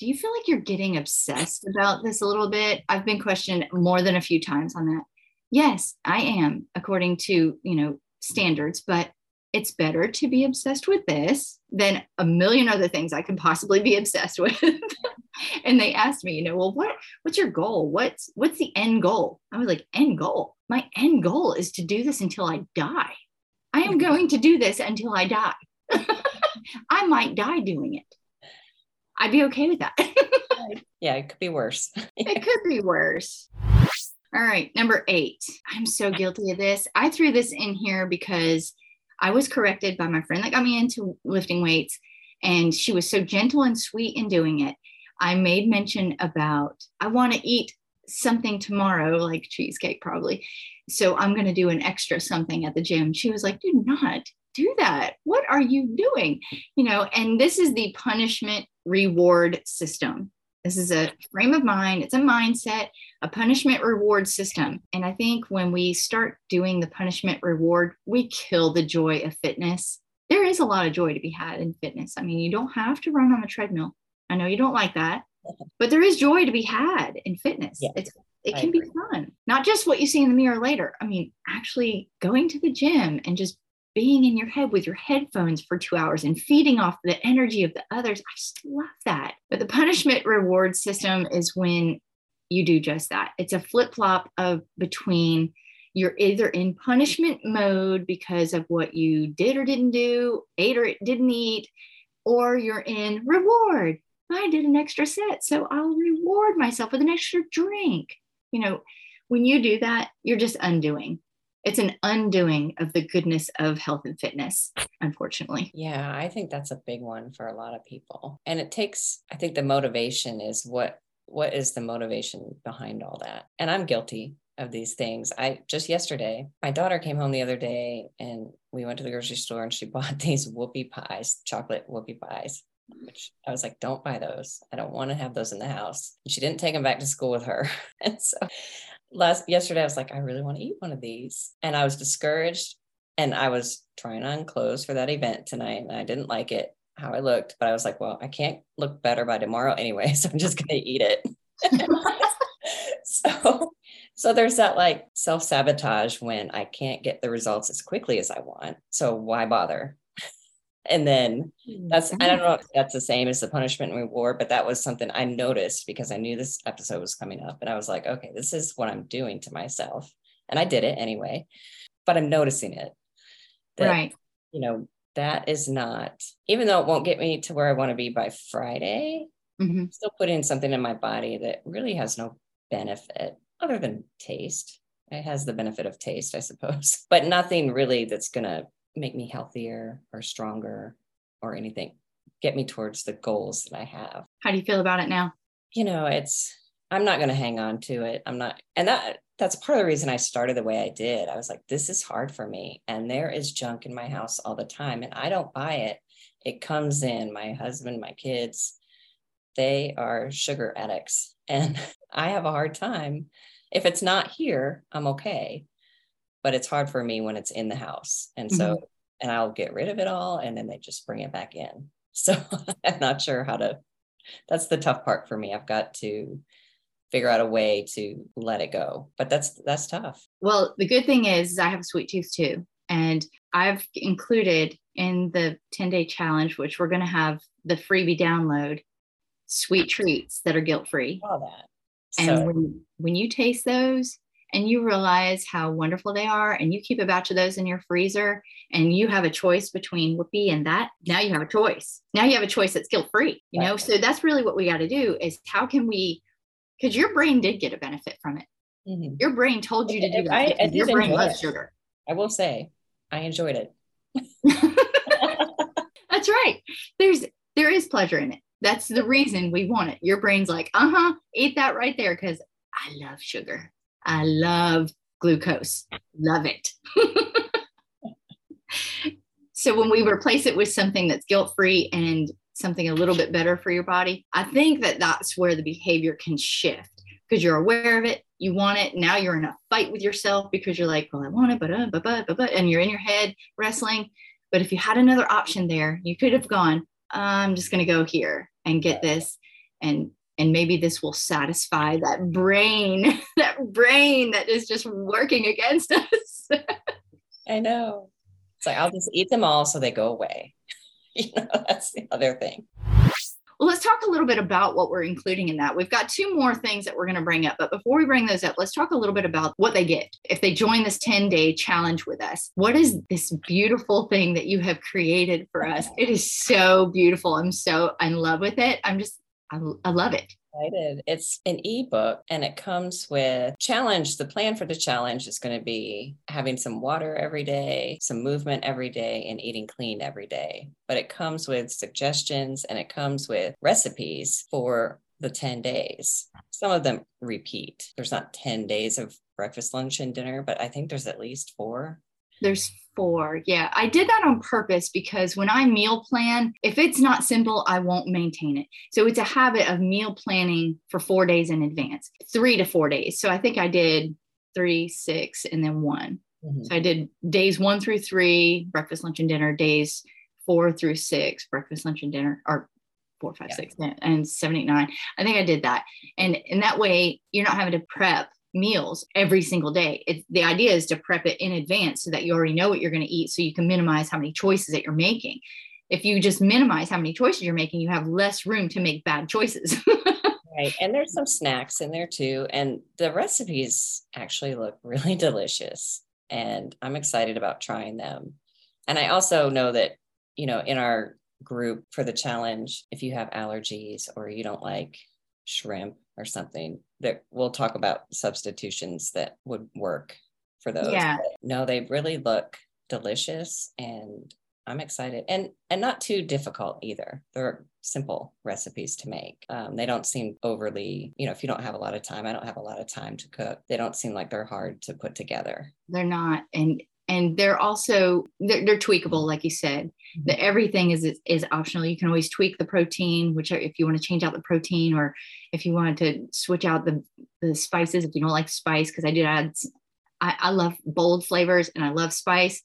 do you feel like you're getting obsessed about this a little bit? I've been questioned more than a few times on that. Yes, I am, according to, you know, standards, but it's better to be obsessed with this than a million other things I can possibly be obsessed with. and they asked me, you know, well, what what's your goal? What's what's the end goal? I was like, end goal. My end goal is to do this until I die. I am mm-hmm. going to do this until I die. I might die doing it. I'd be okay with that. yeah, it could be worse. it could be worse. All right, number eight. I'm so guilty of this. I threw this in here because I was corrected by my friend that got me into lifting weights, and she was so gentle and sweet in doing it. I made mention about I want to eat something tomorrow, like cheesecake probably. So I'm going to do an extra something at the gym. She was like, do not do that. What are you doing? You know, and this is the punishment reward system. This is a frame of mind, it's a mindset, a punishment reward system. And I think when we start doing the punishment reward, we kill the joy of fitness. There is a lot of joy to be had in fitness. I mean, you don't have to run on a treadmill. I know you don't like that, but there is joy to be had in fitness. Yeah, it's it can be fun. Not just what you see in the mirror later. I mean, actually going to the gym and just being in your head with your headphones for two hours and feeding off the energy of the others. I just love that. But the punishment reward system is when you do just that. It's a flip flop of between you're either in punishment mode because of what you did or didn't do, ate or didn't eat, or you're in reward. I did an extra set, so I'll reward myself with an extra drink. You know, when you do that, you're just undoing it's an undoing of the goodness of health and fitness unfortunately yeah i think that's a big one for a lot of people and it takes i think the motivation is what what is the motivation behind all that and i'm guilty of these things i just yesterday my daughter came home the other day and we went to the grocery store and she bought these whoopie pies chocolate whoopie pies which I was like, don't buy those. I don't want to have those in the house. And she didn't take them back to school with her. And so last yesterday I was like, I really want to eat one of these. And I was discouraged and I was trying on clothes for that event tonight and I didn't like it how I looked, but I was like, well, I can't look better by tomorrow anyway, so I'm just going to eat it. so so there's that like self-sabotage when I can't get the results as quickly as I want. So why bother? And then that's i don't know if that's the same as the punishment and reward but that was something i noticed because i knew this episode was coming up and i was like okay this is what i'm doing to myself. And i did it anyway but i'm noticing it that, right. you know that is not even though it won't get me to where i want to be by friday mm-hmm. still putting something in my body that really has no benefit other than taste. It has the benefit of taste i suppose but nothing really that's going to make me healthier or stronger or anything. Get me towards the goals that i have. How do you feel about it now? You know it's i'm not going to hang on to it. I'm not and that that's part of the reason i started the way i did. I was like this is hard for me. And there is junk in my house all the time and i don't buy it. It comes in my husband my kids they are sugar addicts. And i have a hard time. If it's not here, I'm okay. But it's hard for me when it's in the house. And so, mm-hmm. and I'll get rid of it all and then they just bring it back in. So I'm not sure how to, that's the tough part for me. I've got to figure out a way to let it go. But that's that's tough. Well, the good thing is, is I have a sweet tooth too. And I've included in the 10 day challenge, which we're going to have the freebie download, sweet treats that are guilt free. All that. And so. when, when you taste those and you realize how wonderful they are, and you keep a batch of those in your freezer, and you have a choice between whoopee and that, now you have a choice. Now you have a choice that's guilt free, you know? So that's really what we got to do is how can we, because your brain did get a benefit from it. Mm-hmm. Your brain told you to do that. I, I your brain loves sugar. I will say, I enjoyed it. That's right. There's there is pleasure in it. That's the reason we want it. Your brain's like, uh-huh, eat that right there because I love sugar. I love glucose. Love it. so when we replace it with something that's guilt-free and something a little bit better for your body, I think that that's where the behavior can shift because you're aware of it, you want it. Now you're in a fight with yourself because you're like, well, I want it, but, uh, but, but, but, and you're in your head wrestling. But if you had another option there, you could have gone, I'm just going to go here and get this. And, and maybe this will satisfy that brain, that brain that is just working against us. I know. It's like, I'll just eat them all so they go away. you know, that's the other thing. Well, let's talk a little bit about what we're including in that. We've got two more things that we're going to bring up. But before we bring those up, let's talk a little bit about what they get if they join this 10 day challenge with us. What is this beautiful thing that you have created for us? It is so beautiful. I'm so in love with it. I'm just, I, I love it. It's an ebook and it comes with challenge. The plan for the challenge is going to be having some water every day, some movement every day, and eating clean every day. But it comes with suggestions and it comes with recipes for the 10 days. Some of them repeat. There's not 10 days of breakfast, lunch, and dinner, but I think there's at least four. There's four. Yeah, I did that on purpose because when I meal plan, if it's not simple, I won't maintain it. So it's a habit of meal planning for four days in advance, three to four days. So I think I did three, six, and then one. Mm-hmm. So I did days one through three, breakfast, lunch, and dinner, days four through six, breakfast, lunch, and dinner, or four, five, yeah. six, and seven, eight, nine. I think I did that. And in that way you're not having to prep meals every single day. It's, the idea is to prep it in advance so that you already know what you're going to eat so you can minimize how many choices that you're making. If you just minimize how many choices you're making, you have less room to make bad choices. right. And there's some snacks in there too. And the recipes actually look really delicious. And I'm excited about trying them. And I also know that, you know, in our group for the challenge, if you have allergies or you don't like shrimp or something that we'll talk about substitutions that would work for those. Yeah. But no, they really look delicious and I'm excited and and not too difficult either. They're simple recipes to make. Um, they don't seem overly, you know, if you don't have a lot of time, I don't have a lot of time to cook. They don't seem like they're hard to put together. They're not, and and they're also they're, they're tweakable like you said. Mm-hmm. the, everything is, is, optional. You can always tweak the protein which if you want to change out the protein or if you wanted to switch out the the spices if you don't like spice because i do add I, I love bold flavors and i love spice.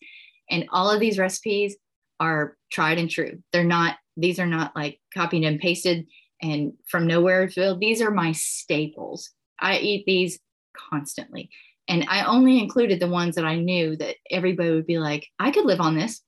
And all of these recipes are tried and true. They're not these are not like copied and pasted and from nowhere filled. these are my staples. I eat these constantly and I only included the ones that I knew that everybody would be like, I could live on this.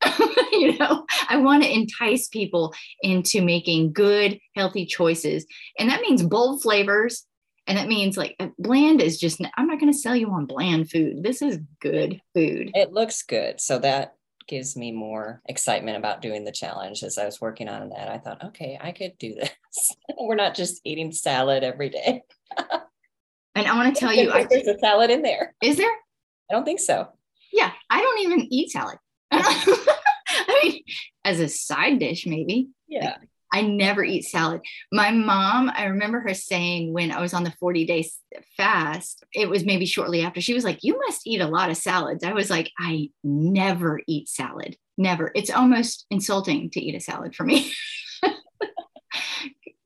you know, I want to entice people into making good, healthy choices. And that means bold flavors. And that means like bland is just, I'm not going to sell you on bland food. This is good food. It looks good. So that gives me more excitement about doing the challenge as I was working on that. I thought, okay, I could do this. We're not just eating salad every day. And I want to tell you, there's a salad in there. Is there? I don't think so. Yeah, I don't even eat salad. I mean, as a side dish, maybe. Yeah. I never eat salad. My mom, I remember her saying when I was on the 40 day fast, it was maybe shortly after, she was like, You must eat a lot of salads. I was like, I never eat salad. Never. It's almost insulting to eat a salad for me.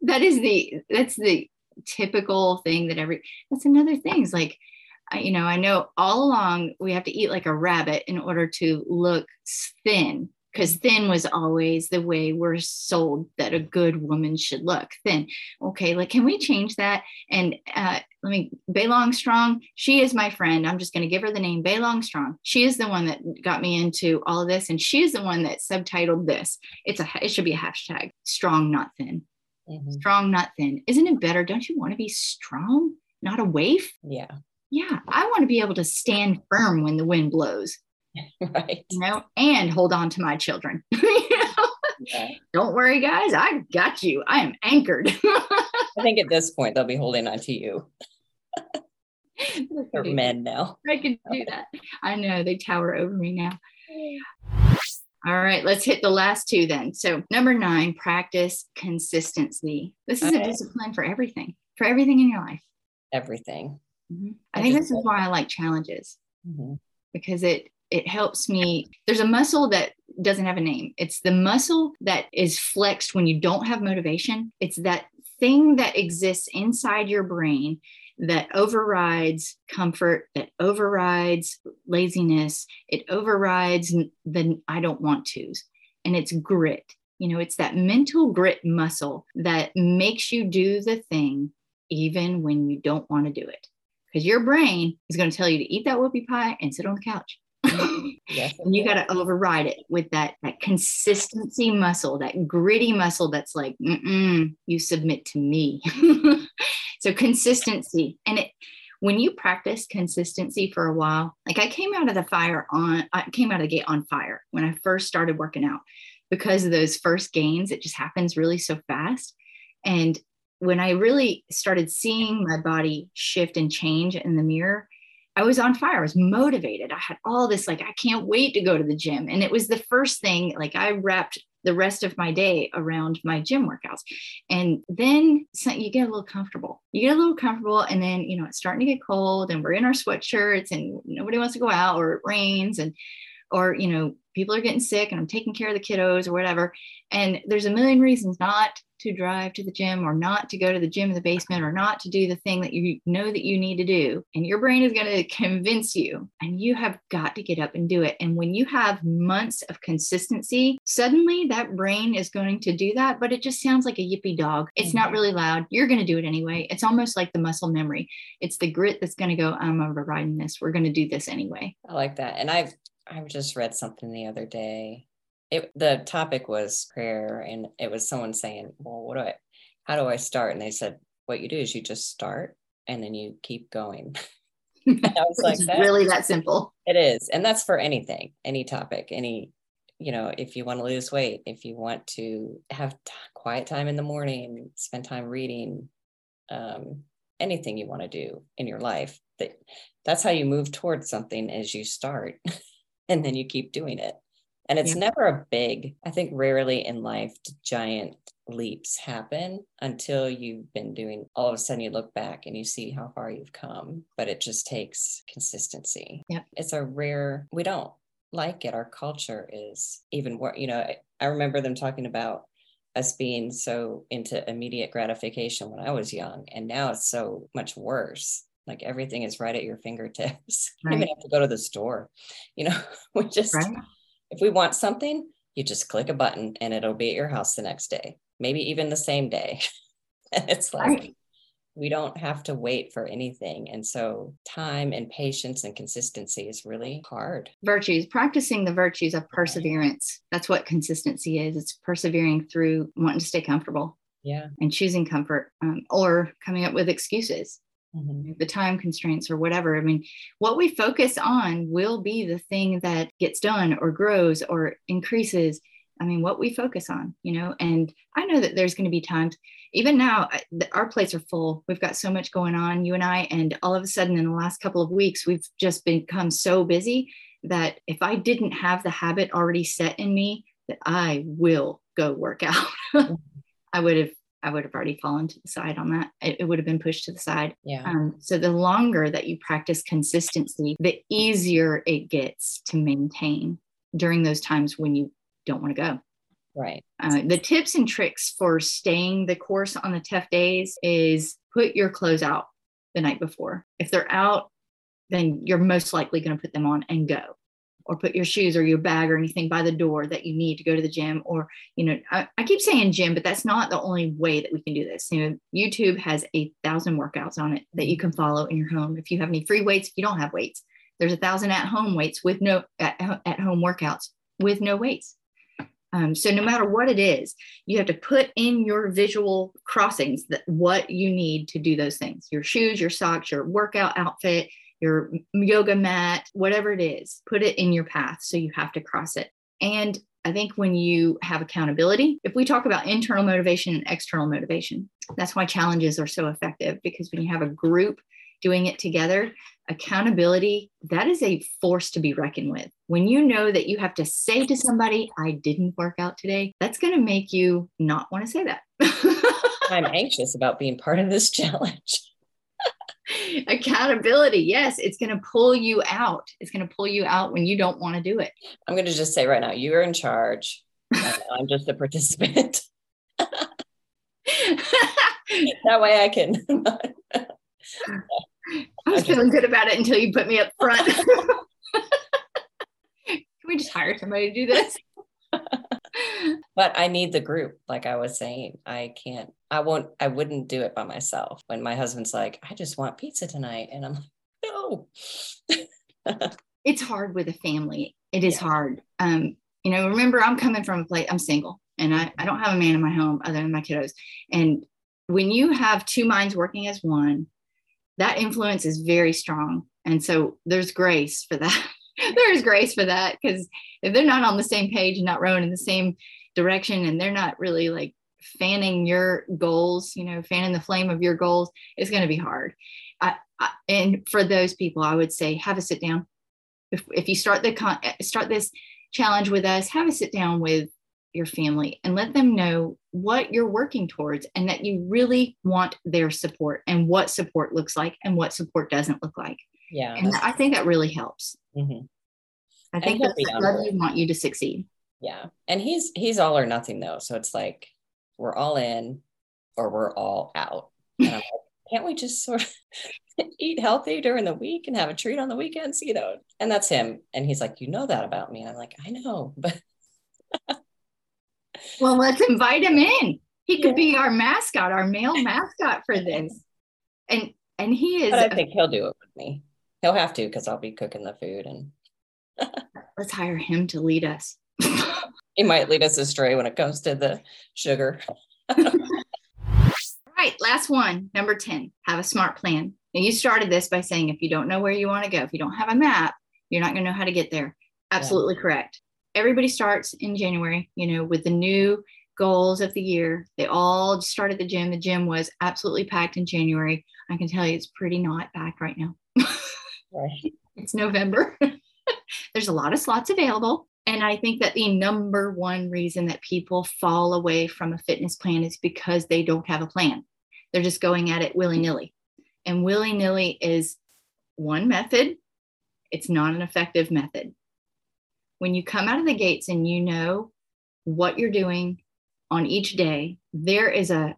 that is the, that's the typical thing that every that's another thing is like you know i know all along we have to eat like a rabbit in order to look thin because thin was always the way we're sold that a good woman should look thin. Okay like can we change that? And uh, let me Bay Longstrong she is my friend. I'm just going to give her the name Bay Longstrong. She is the one that got me into all of this and she is the one that subtitled this. It's a it should be a hashtag strong not thin mm-hmm. strong not thin. Isn't it better? Don't you want to be strong not a waif? Yeah. Yeah i want to be able to stand firm when the wind blows. Right. You know and hold on to my children. You know? yeah. don't worry guys i got you. I am anchored. I think at this point they'll be holding on to you. For men now. I can do that. I know they tower over me now all right, let's hit the last two then. So, number nine, practice consistency. This is okay. a discipline for everything, for everything in your life. Everything. Mm-hmm. I, I think this is why I like challenges mm-hmm. because it it helps me. There's a muscle that doesn't have a name. It's the muscle that is flexed when you don't have motivation. It's that thing that exists inside your brain that overrides comfort, that overrides laziness, it overrides the I don't want to's. And it's grit. You know, it's that mental grit muscle that makes you do the thing even when you don't want to do it. Because your brain is going to tell you to eat that whoopie pie and sit on the couch yes, and you got to override it with that that consistency muscle, that gritty muscle that's like, you submit to me. so consistency, and it when you practice consistency for a while, like I came out of the fire on, I came out of the gate on fire when I first started working out because of those first gains. It just happens really so fast, and when I really started seeing my body shift and change in the mirror, I was on fire. I was motivated. I had all this, like, I can't wait to go to the gym. And it was the first thing, like, I wrapped the rest of my day around my gym workouts. And then you get a little comfortable. You get a little comfortable, and then, you know, it's starting to get cold, and we're in our sweatshirts, and nobody wants to go out, or it rains, and, or, you know, people are getting sick, and I'm taking care of the kiddos or whatever. And there's a million reasons not to drive to the gym or not to go to the gym in the basement or not to do the thing that you know that you need to do. And your brain is going to convince you, and you have got to get up and do it. And when you have months of consistency, suddenly that brain is going to do that, but it just sounds like a yippy dog. It's not mm-hmm. really loud. You're going to do it anyway. It's almost like the muscle memory. It's the grit that's going to go, I'm overriding this. We're going to do this anyway. I like that. And I've I've just read something the other day. It the topic was prayer and it was someone saying well what do i how do i start? And they said what you do is you just start and then you keep going. I was like that, really that simple. It is and that's for anything any topic any you know if you want to lose weight if you want to have t- quiet time in the morning spend time reading um, anything you want to do in your life that that's how you move towards something as you start and then you keep doing it and it's yeah. never a big, I think rarely in life do giant leaps happen until you've been doing all of a sudden you look back and you see how far you've come. But it just takes consistency. Yeah. It's a rare, we don't like it. Our culture is even more, you know, I remember them talking about us being so into immediate gratification when I was young. And now it's so much worse like everything is right at your fingertips. Right. You even have to go to the store. You know, we just right. If we want something, you just click a button and it'll be at your house the next day, maybe even the same day. and it's like, right. we don't have to wait for anything. And so, time and patience and consistency is really hard. Virtues, practicing the virtues of perseverance. That's what consistency is. It's persevering through wanting to stay comfortable. Yeah. And choosing comfort um, or coming up with excuses mm-hmm. the time constraints or whatever. I mean, what we focus on will be the thing that gets done or grows or increases. I mean, what we focus on, you know, and I know that there's going to be times, even now, our plates are full. We've got so much going on, you and I, and all of a sudden in the last couple of weeks, we've just become so busy that if I didn't have the habit already set in me, that I will go work out, mm-hmm. I would have I would have already fallen to the side on that. It, it would have been pushed to the side. Yeah. Um, so the longer that you practice consistency, the easier it gets to maintain during those times when you don't want to go. Right. Uh, the tips and tricks for staying the course on the tough days is put your clothes out the night before. If they're out, then you're most likely going to put them on and go or put your shoes or your bag or anything by the door that you need to go to the gym or you know I, I, keep saying gym but that's not the only way that we can do this. You know youtube has a thousand workouts on it that you can follow in your home. If you have any free weights if you don't have weights. There's a thousand at home weights with no at, at home workouts with no weights. Um, so no matter what it is, you have to put in your visual crossings that what you need to do those things. Your shoes, your socks, your workout outfit, your yoga mat, whatever it is, put it in your path. So you have to cross it. And I think when you have accountability, if we talk about internal motivation and external motivation, that's why challenges are so effective because when you have a group doing it together, accountability, that is a force to be reckoned with. When you know that you have to say to somebody, I didn't work out today, that's going to make you not want to say that. I'm anxious about being part of this challenge. accountability yes it's going to pull you out it's going to pull you out when you don't want to do it i'm going to just say right now you're in charge i'm just a participant that way i can I was feeling good about it until you put me up front. Can we just hire somebody to do this? but I need the group. Like I was saying, I can't, I won't, I wouldn't do it by myself. When my husband's like, I just want pizza tonight. And I'm like, no. it's hard with a family. It is yeah. hard. Um, you know, remember, I'm coming from a place, I'm single and I, I don't have a man in my home other than my kiddos. And when you have two minds working as one, that influence is very strong. And so there's grace for that. there's grace for that because if they're not on the same page and not rowing in the same direction and they're not really like fanning your goals, you know, fanning the flame of your goals, is going to be hard. I, I, and for those people, I would say have a sit down. If, if you start the con- start this challenge with us, have a sit down with your family and let them know what you're working towards and that you really want their support and what support looks like and what support doesn't look like. Yeah. And I think that really helps. Mm-hmm. I think that's love you want you to succeed. Yeah. And he's he's all or nothing though. So it's like we're all in or we're all out. And I'm like, can't we just sort of eat healthy during the week and have a treat on the weekends? You know, and that's him. And he's like, you know that about me. And I'm like, I know, but well, let's invite him in. He could yeah. be our mascot, our male mascot for this. And and he is but I think he'll do it with me. He'll have to because I'll be cooking the food and let's hire him to lead us. He might lead us astray when it comes to the sugar. All right, last one, number 10, have a smart plan. Now you started this by saying if you don't know where you want to go, if you don't have a map, you're not going to know how to get there. Absolutely yeah. correct everybody starts in January, you know, with the new goals of the year. They all started the gym. The gym was absolutely packed in January. I can tell you it's pretty not packed right now. right. It's November. There's a lot of slots available. And I think that the number one reason that people fall away from a fitness plan is because they don't have a plan. They're just going at it willy nilly. And willy nilly is one method, it's not an effective method when you come out of the gates and you know what you're doing on each day, there is a,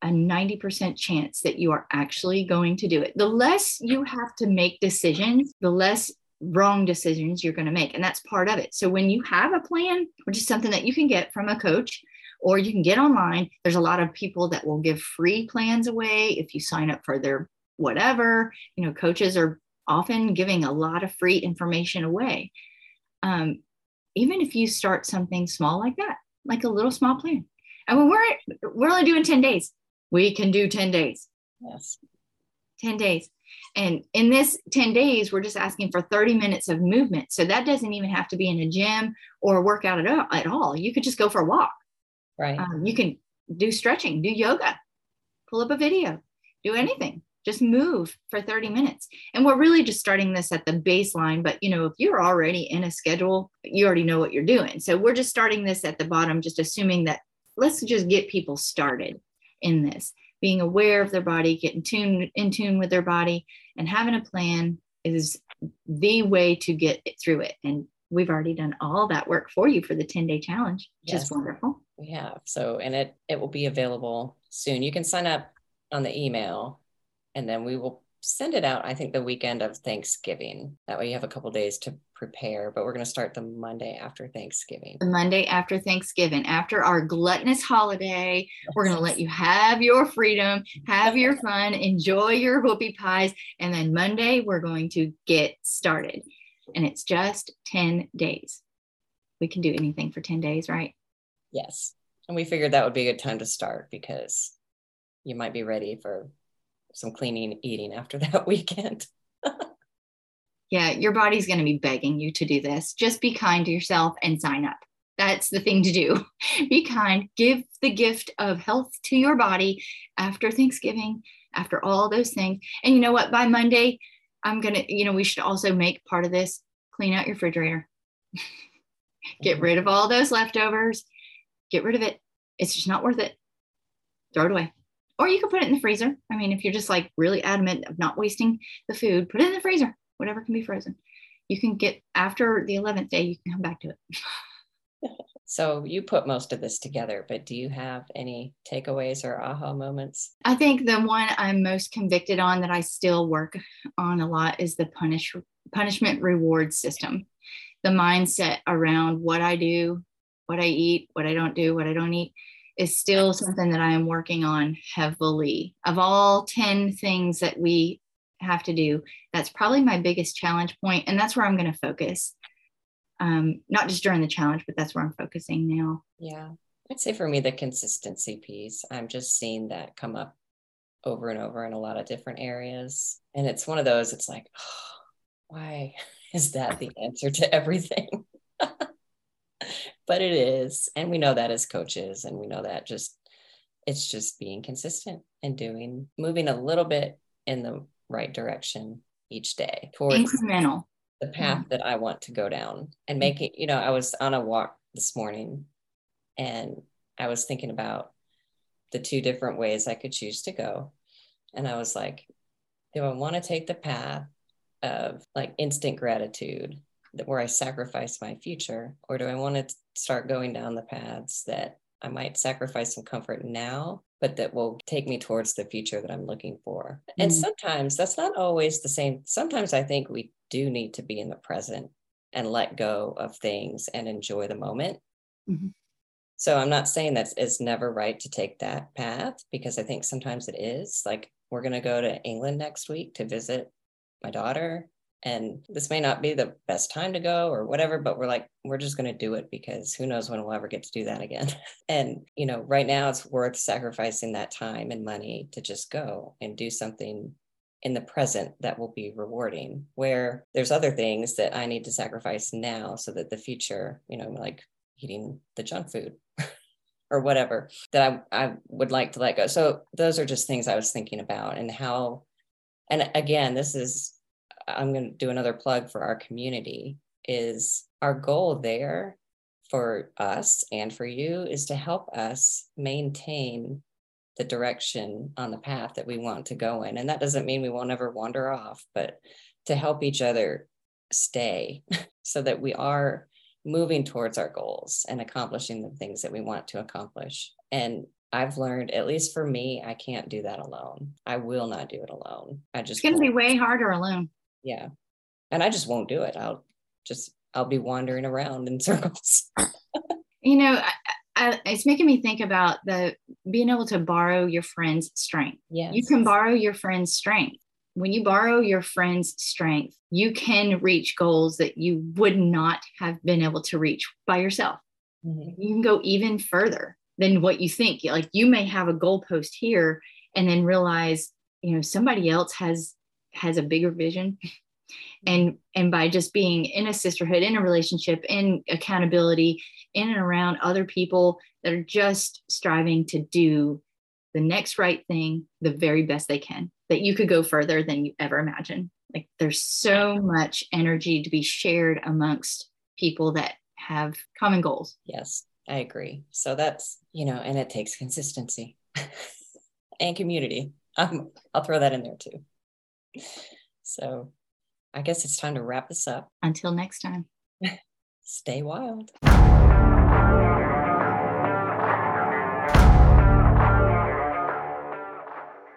a 90% chance that you are actually going to do it. The less you have to make decisions, the less wrong decisions you're going to make. And that's part of it. So when you have a plan, which is something that you can get from a coach, or you can get online. There's a lot of people that will give free plans away if you sign up for their whatever. You know, coaches are often giving a lot of free information away um, even if you start something small like that, like a little small plan. And when we're we're only doing 10 days, we can do 10 days. Yes. 10 days. And in this 10 days, we're just asking for 30 minutes of movement. So that doesn't even have to be in a gym or a workout at all. At all. You could just go for a walk. Right. Um, you can do stretching, do yoga, pull up a video, do anything just move for 30 minutes and we're really just starting this at the baseline but you know if you're already in a schedule you already know what you're doing so we're just starting this at the bottom just assuming that let's just get people started in this being aware of their body getting tuned in tune with their body and having a plan is the way to get through it and we've already done all that work for you for the 10 day challenge, which yes. is wonderful. We have. So, and it, it will be available soon. You can sign up on the email and then we will send it out, I think, the weekend of Thanksgiving. That way you have a couple days to prepare, but we're going to start the Monday after Thanksgiving. The Monday after Thanksgiving, after our gluttonous holiday, we're going to let you have your freedom, have your fun, enjoy your whoopie pies. And then Monday, we're going to get started. And it's just 10 days. We can do anything for 10 days, right? Yes. And we figured that would be a good time to start because you might be ready for some cleaning eating after that weekend. Yeah, your body's going to be begging you to do this. Just be kind to yourself and sign up. That's the thing to do. be kind, give the gift of health to your body after Thanksgiving, after all those things. And you know what? By Monday, I'm going to, you know, we should also make part of this clean out your refrigerator. Get rid of all those leftovers. Get rid of it. It's just not worth it. Throw it away or you can put it in the freezer. I mean, if you're just like really adamant of not wasting the food, put it in the freezer, whatever can be frozen. You can get after the 11th day, you can come back to it. so you put most of this together, but do you have any takeaways or aha moments? I think the one I'm most convicted on that I still work on a lot is the punish punishment reward system. The mindset around what I do, what I eat, what I don't do, what I don't eat is still something that I am working on heavily. Of all 10 things that we have to do, that's probably my biggest challenge point, And that's where I'm going to focus. Um, not just during the challenge, but that's where I'm focusing now. Yeah. I'd say for me, the consistency piece, I'm just seeing that come up over and over in a lot of different areas. And it's one of those, it's like, oh, why is that the answer to everything? but it is. And we know that as coaches, and we know that just it's just being consistent and doing moving a little bit in the right direction each day towards incremental the path yeah. that I want to go down and mm-hmm. make it, you know, I was on a walk this morning and I was thinking about the two different ways I could choose to go. And I was like, do I want to take the path of like instant gratitude where I sacrifice my future, or do I want to start going down the paths that I might sacrifice some comfort now, but that will take me towards the future that I'm looking for? Mm-hmm. And sometimes that's not always the same. Sometimes I think we do need to be in the present and let go of things and enjoy the moment. Mm-hmm. So I'm not saying that it's never right to take that path because I think sometimes it is. Like we're going to go to England next week to visit my daughter and this may not be the best time to go or whatever but we're like we're just going to do it because who knows when we'll ever get to do that again. And you know right now it's worth sacrificing that time and money to just go and do something in the present that will be rewarding where there's other things that i need to sacrifice now so that the future you know like eating the junk food or whatever that I, I would like to let go. So those are just things i was thinking about and how and again this is I'm going to do another plug for our community is our goal there for us and for you is to help us maintain the direction on the path that we want to go in. And that doesn't mean we won't ever wander off, but to help each other stay so that we are moving towards our goals and accomplishing the things that we want to accomplish. And I've learned, at least for me, I can't do that alone. I will not do it alone. I just it's going to be way harder alone yeah. And i just won't do it. I'll just i'll be wandering around in circles. You know I, I, it's making me think about the being able to borrow your friend's strength. Yeah, you can borrow your friend's strength. When you borrow your friend's strength you can reach goals that you would not have been able to reach by yourself. Mm-hmm. you can go even further than what you think. Like you may have a goalpost here and then realize you know somebody else has has a bigger vision. And and by just being in a sisterhood in a relationship in accountability in and around other people that are just striving to do the next right thing the very best they can that you could go further than you ever imagined. Like there's so much energy to be shared amongst people that have common goals. Yes i agree. So that's you know and it takes consistency and community. Um, i'll throw that in there too so I guess it's time to wrap this up. Until next time. Stay wild.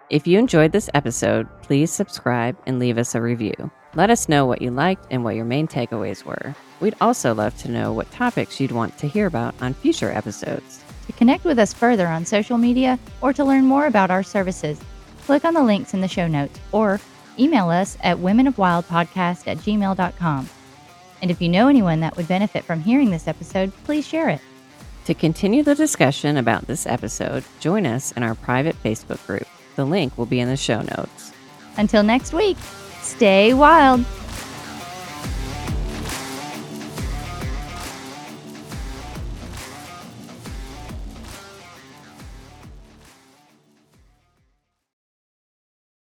If you enjoyed this episode, please subscribe and leave us a review. Let us know what you liked and what your main takeaways were. We'd also love to know what topics you'd want to hear about on future episodes. To connect with us further on social media or to learn more about our services, click on the links in the show notes or email us at womenofwildpodcast at gmail.com. And if you know anyone that would benefit from hearing this episode, please share it. To continue the discussion about this episode, join us in our private Facebook group. The link will be in the show notes. Until next week, stay wild.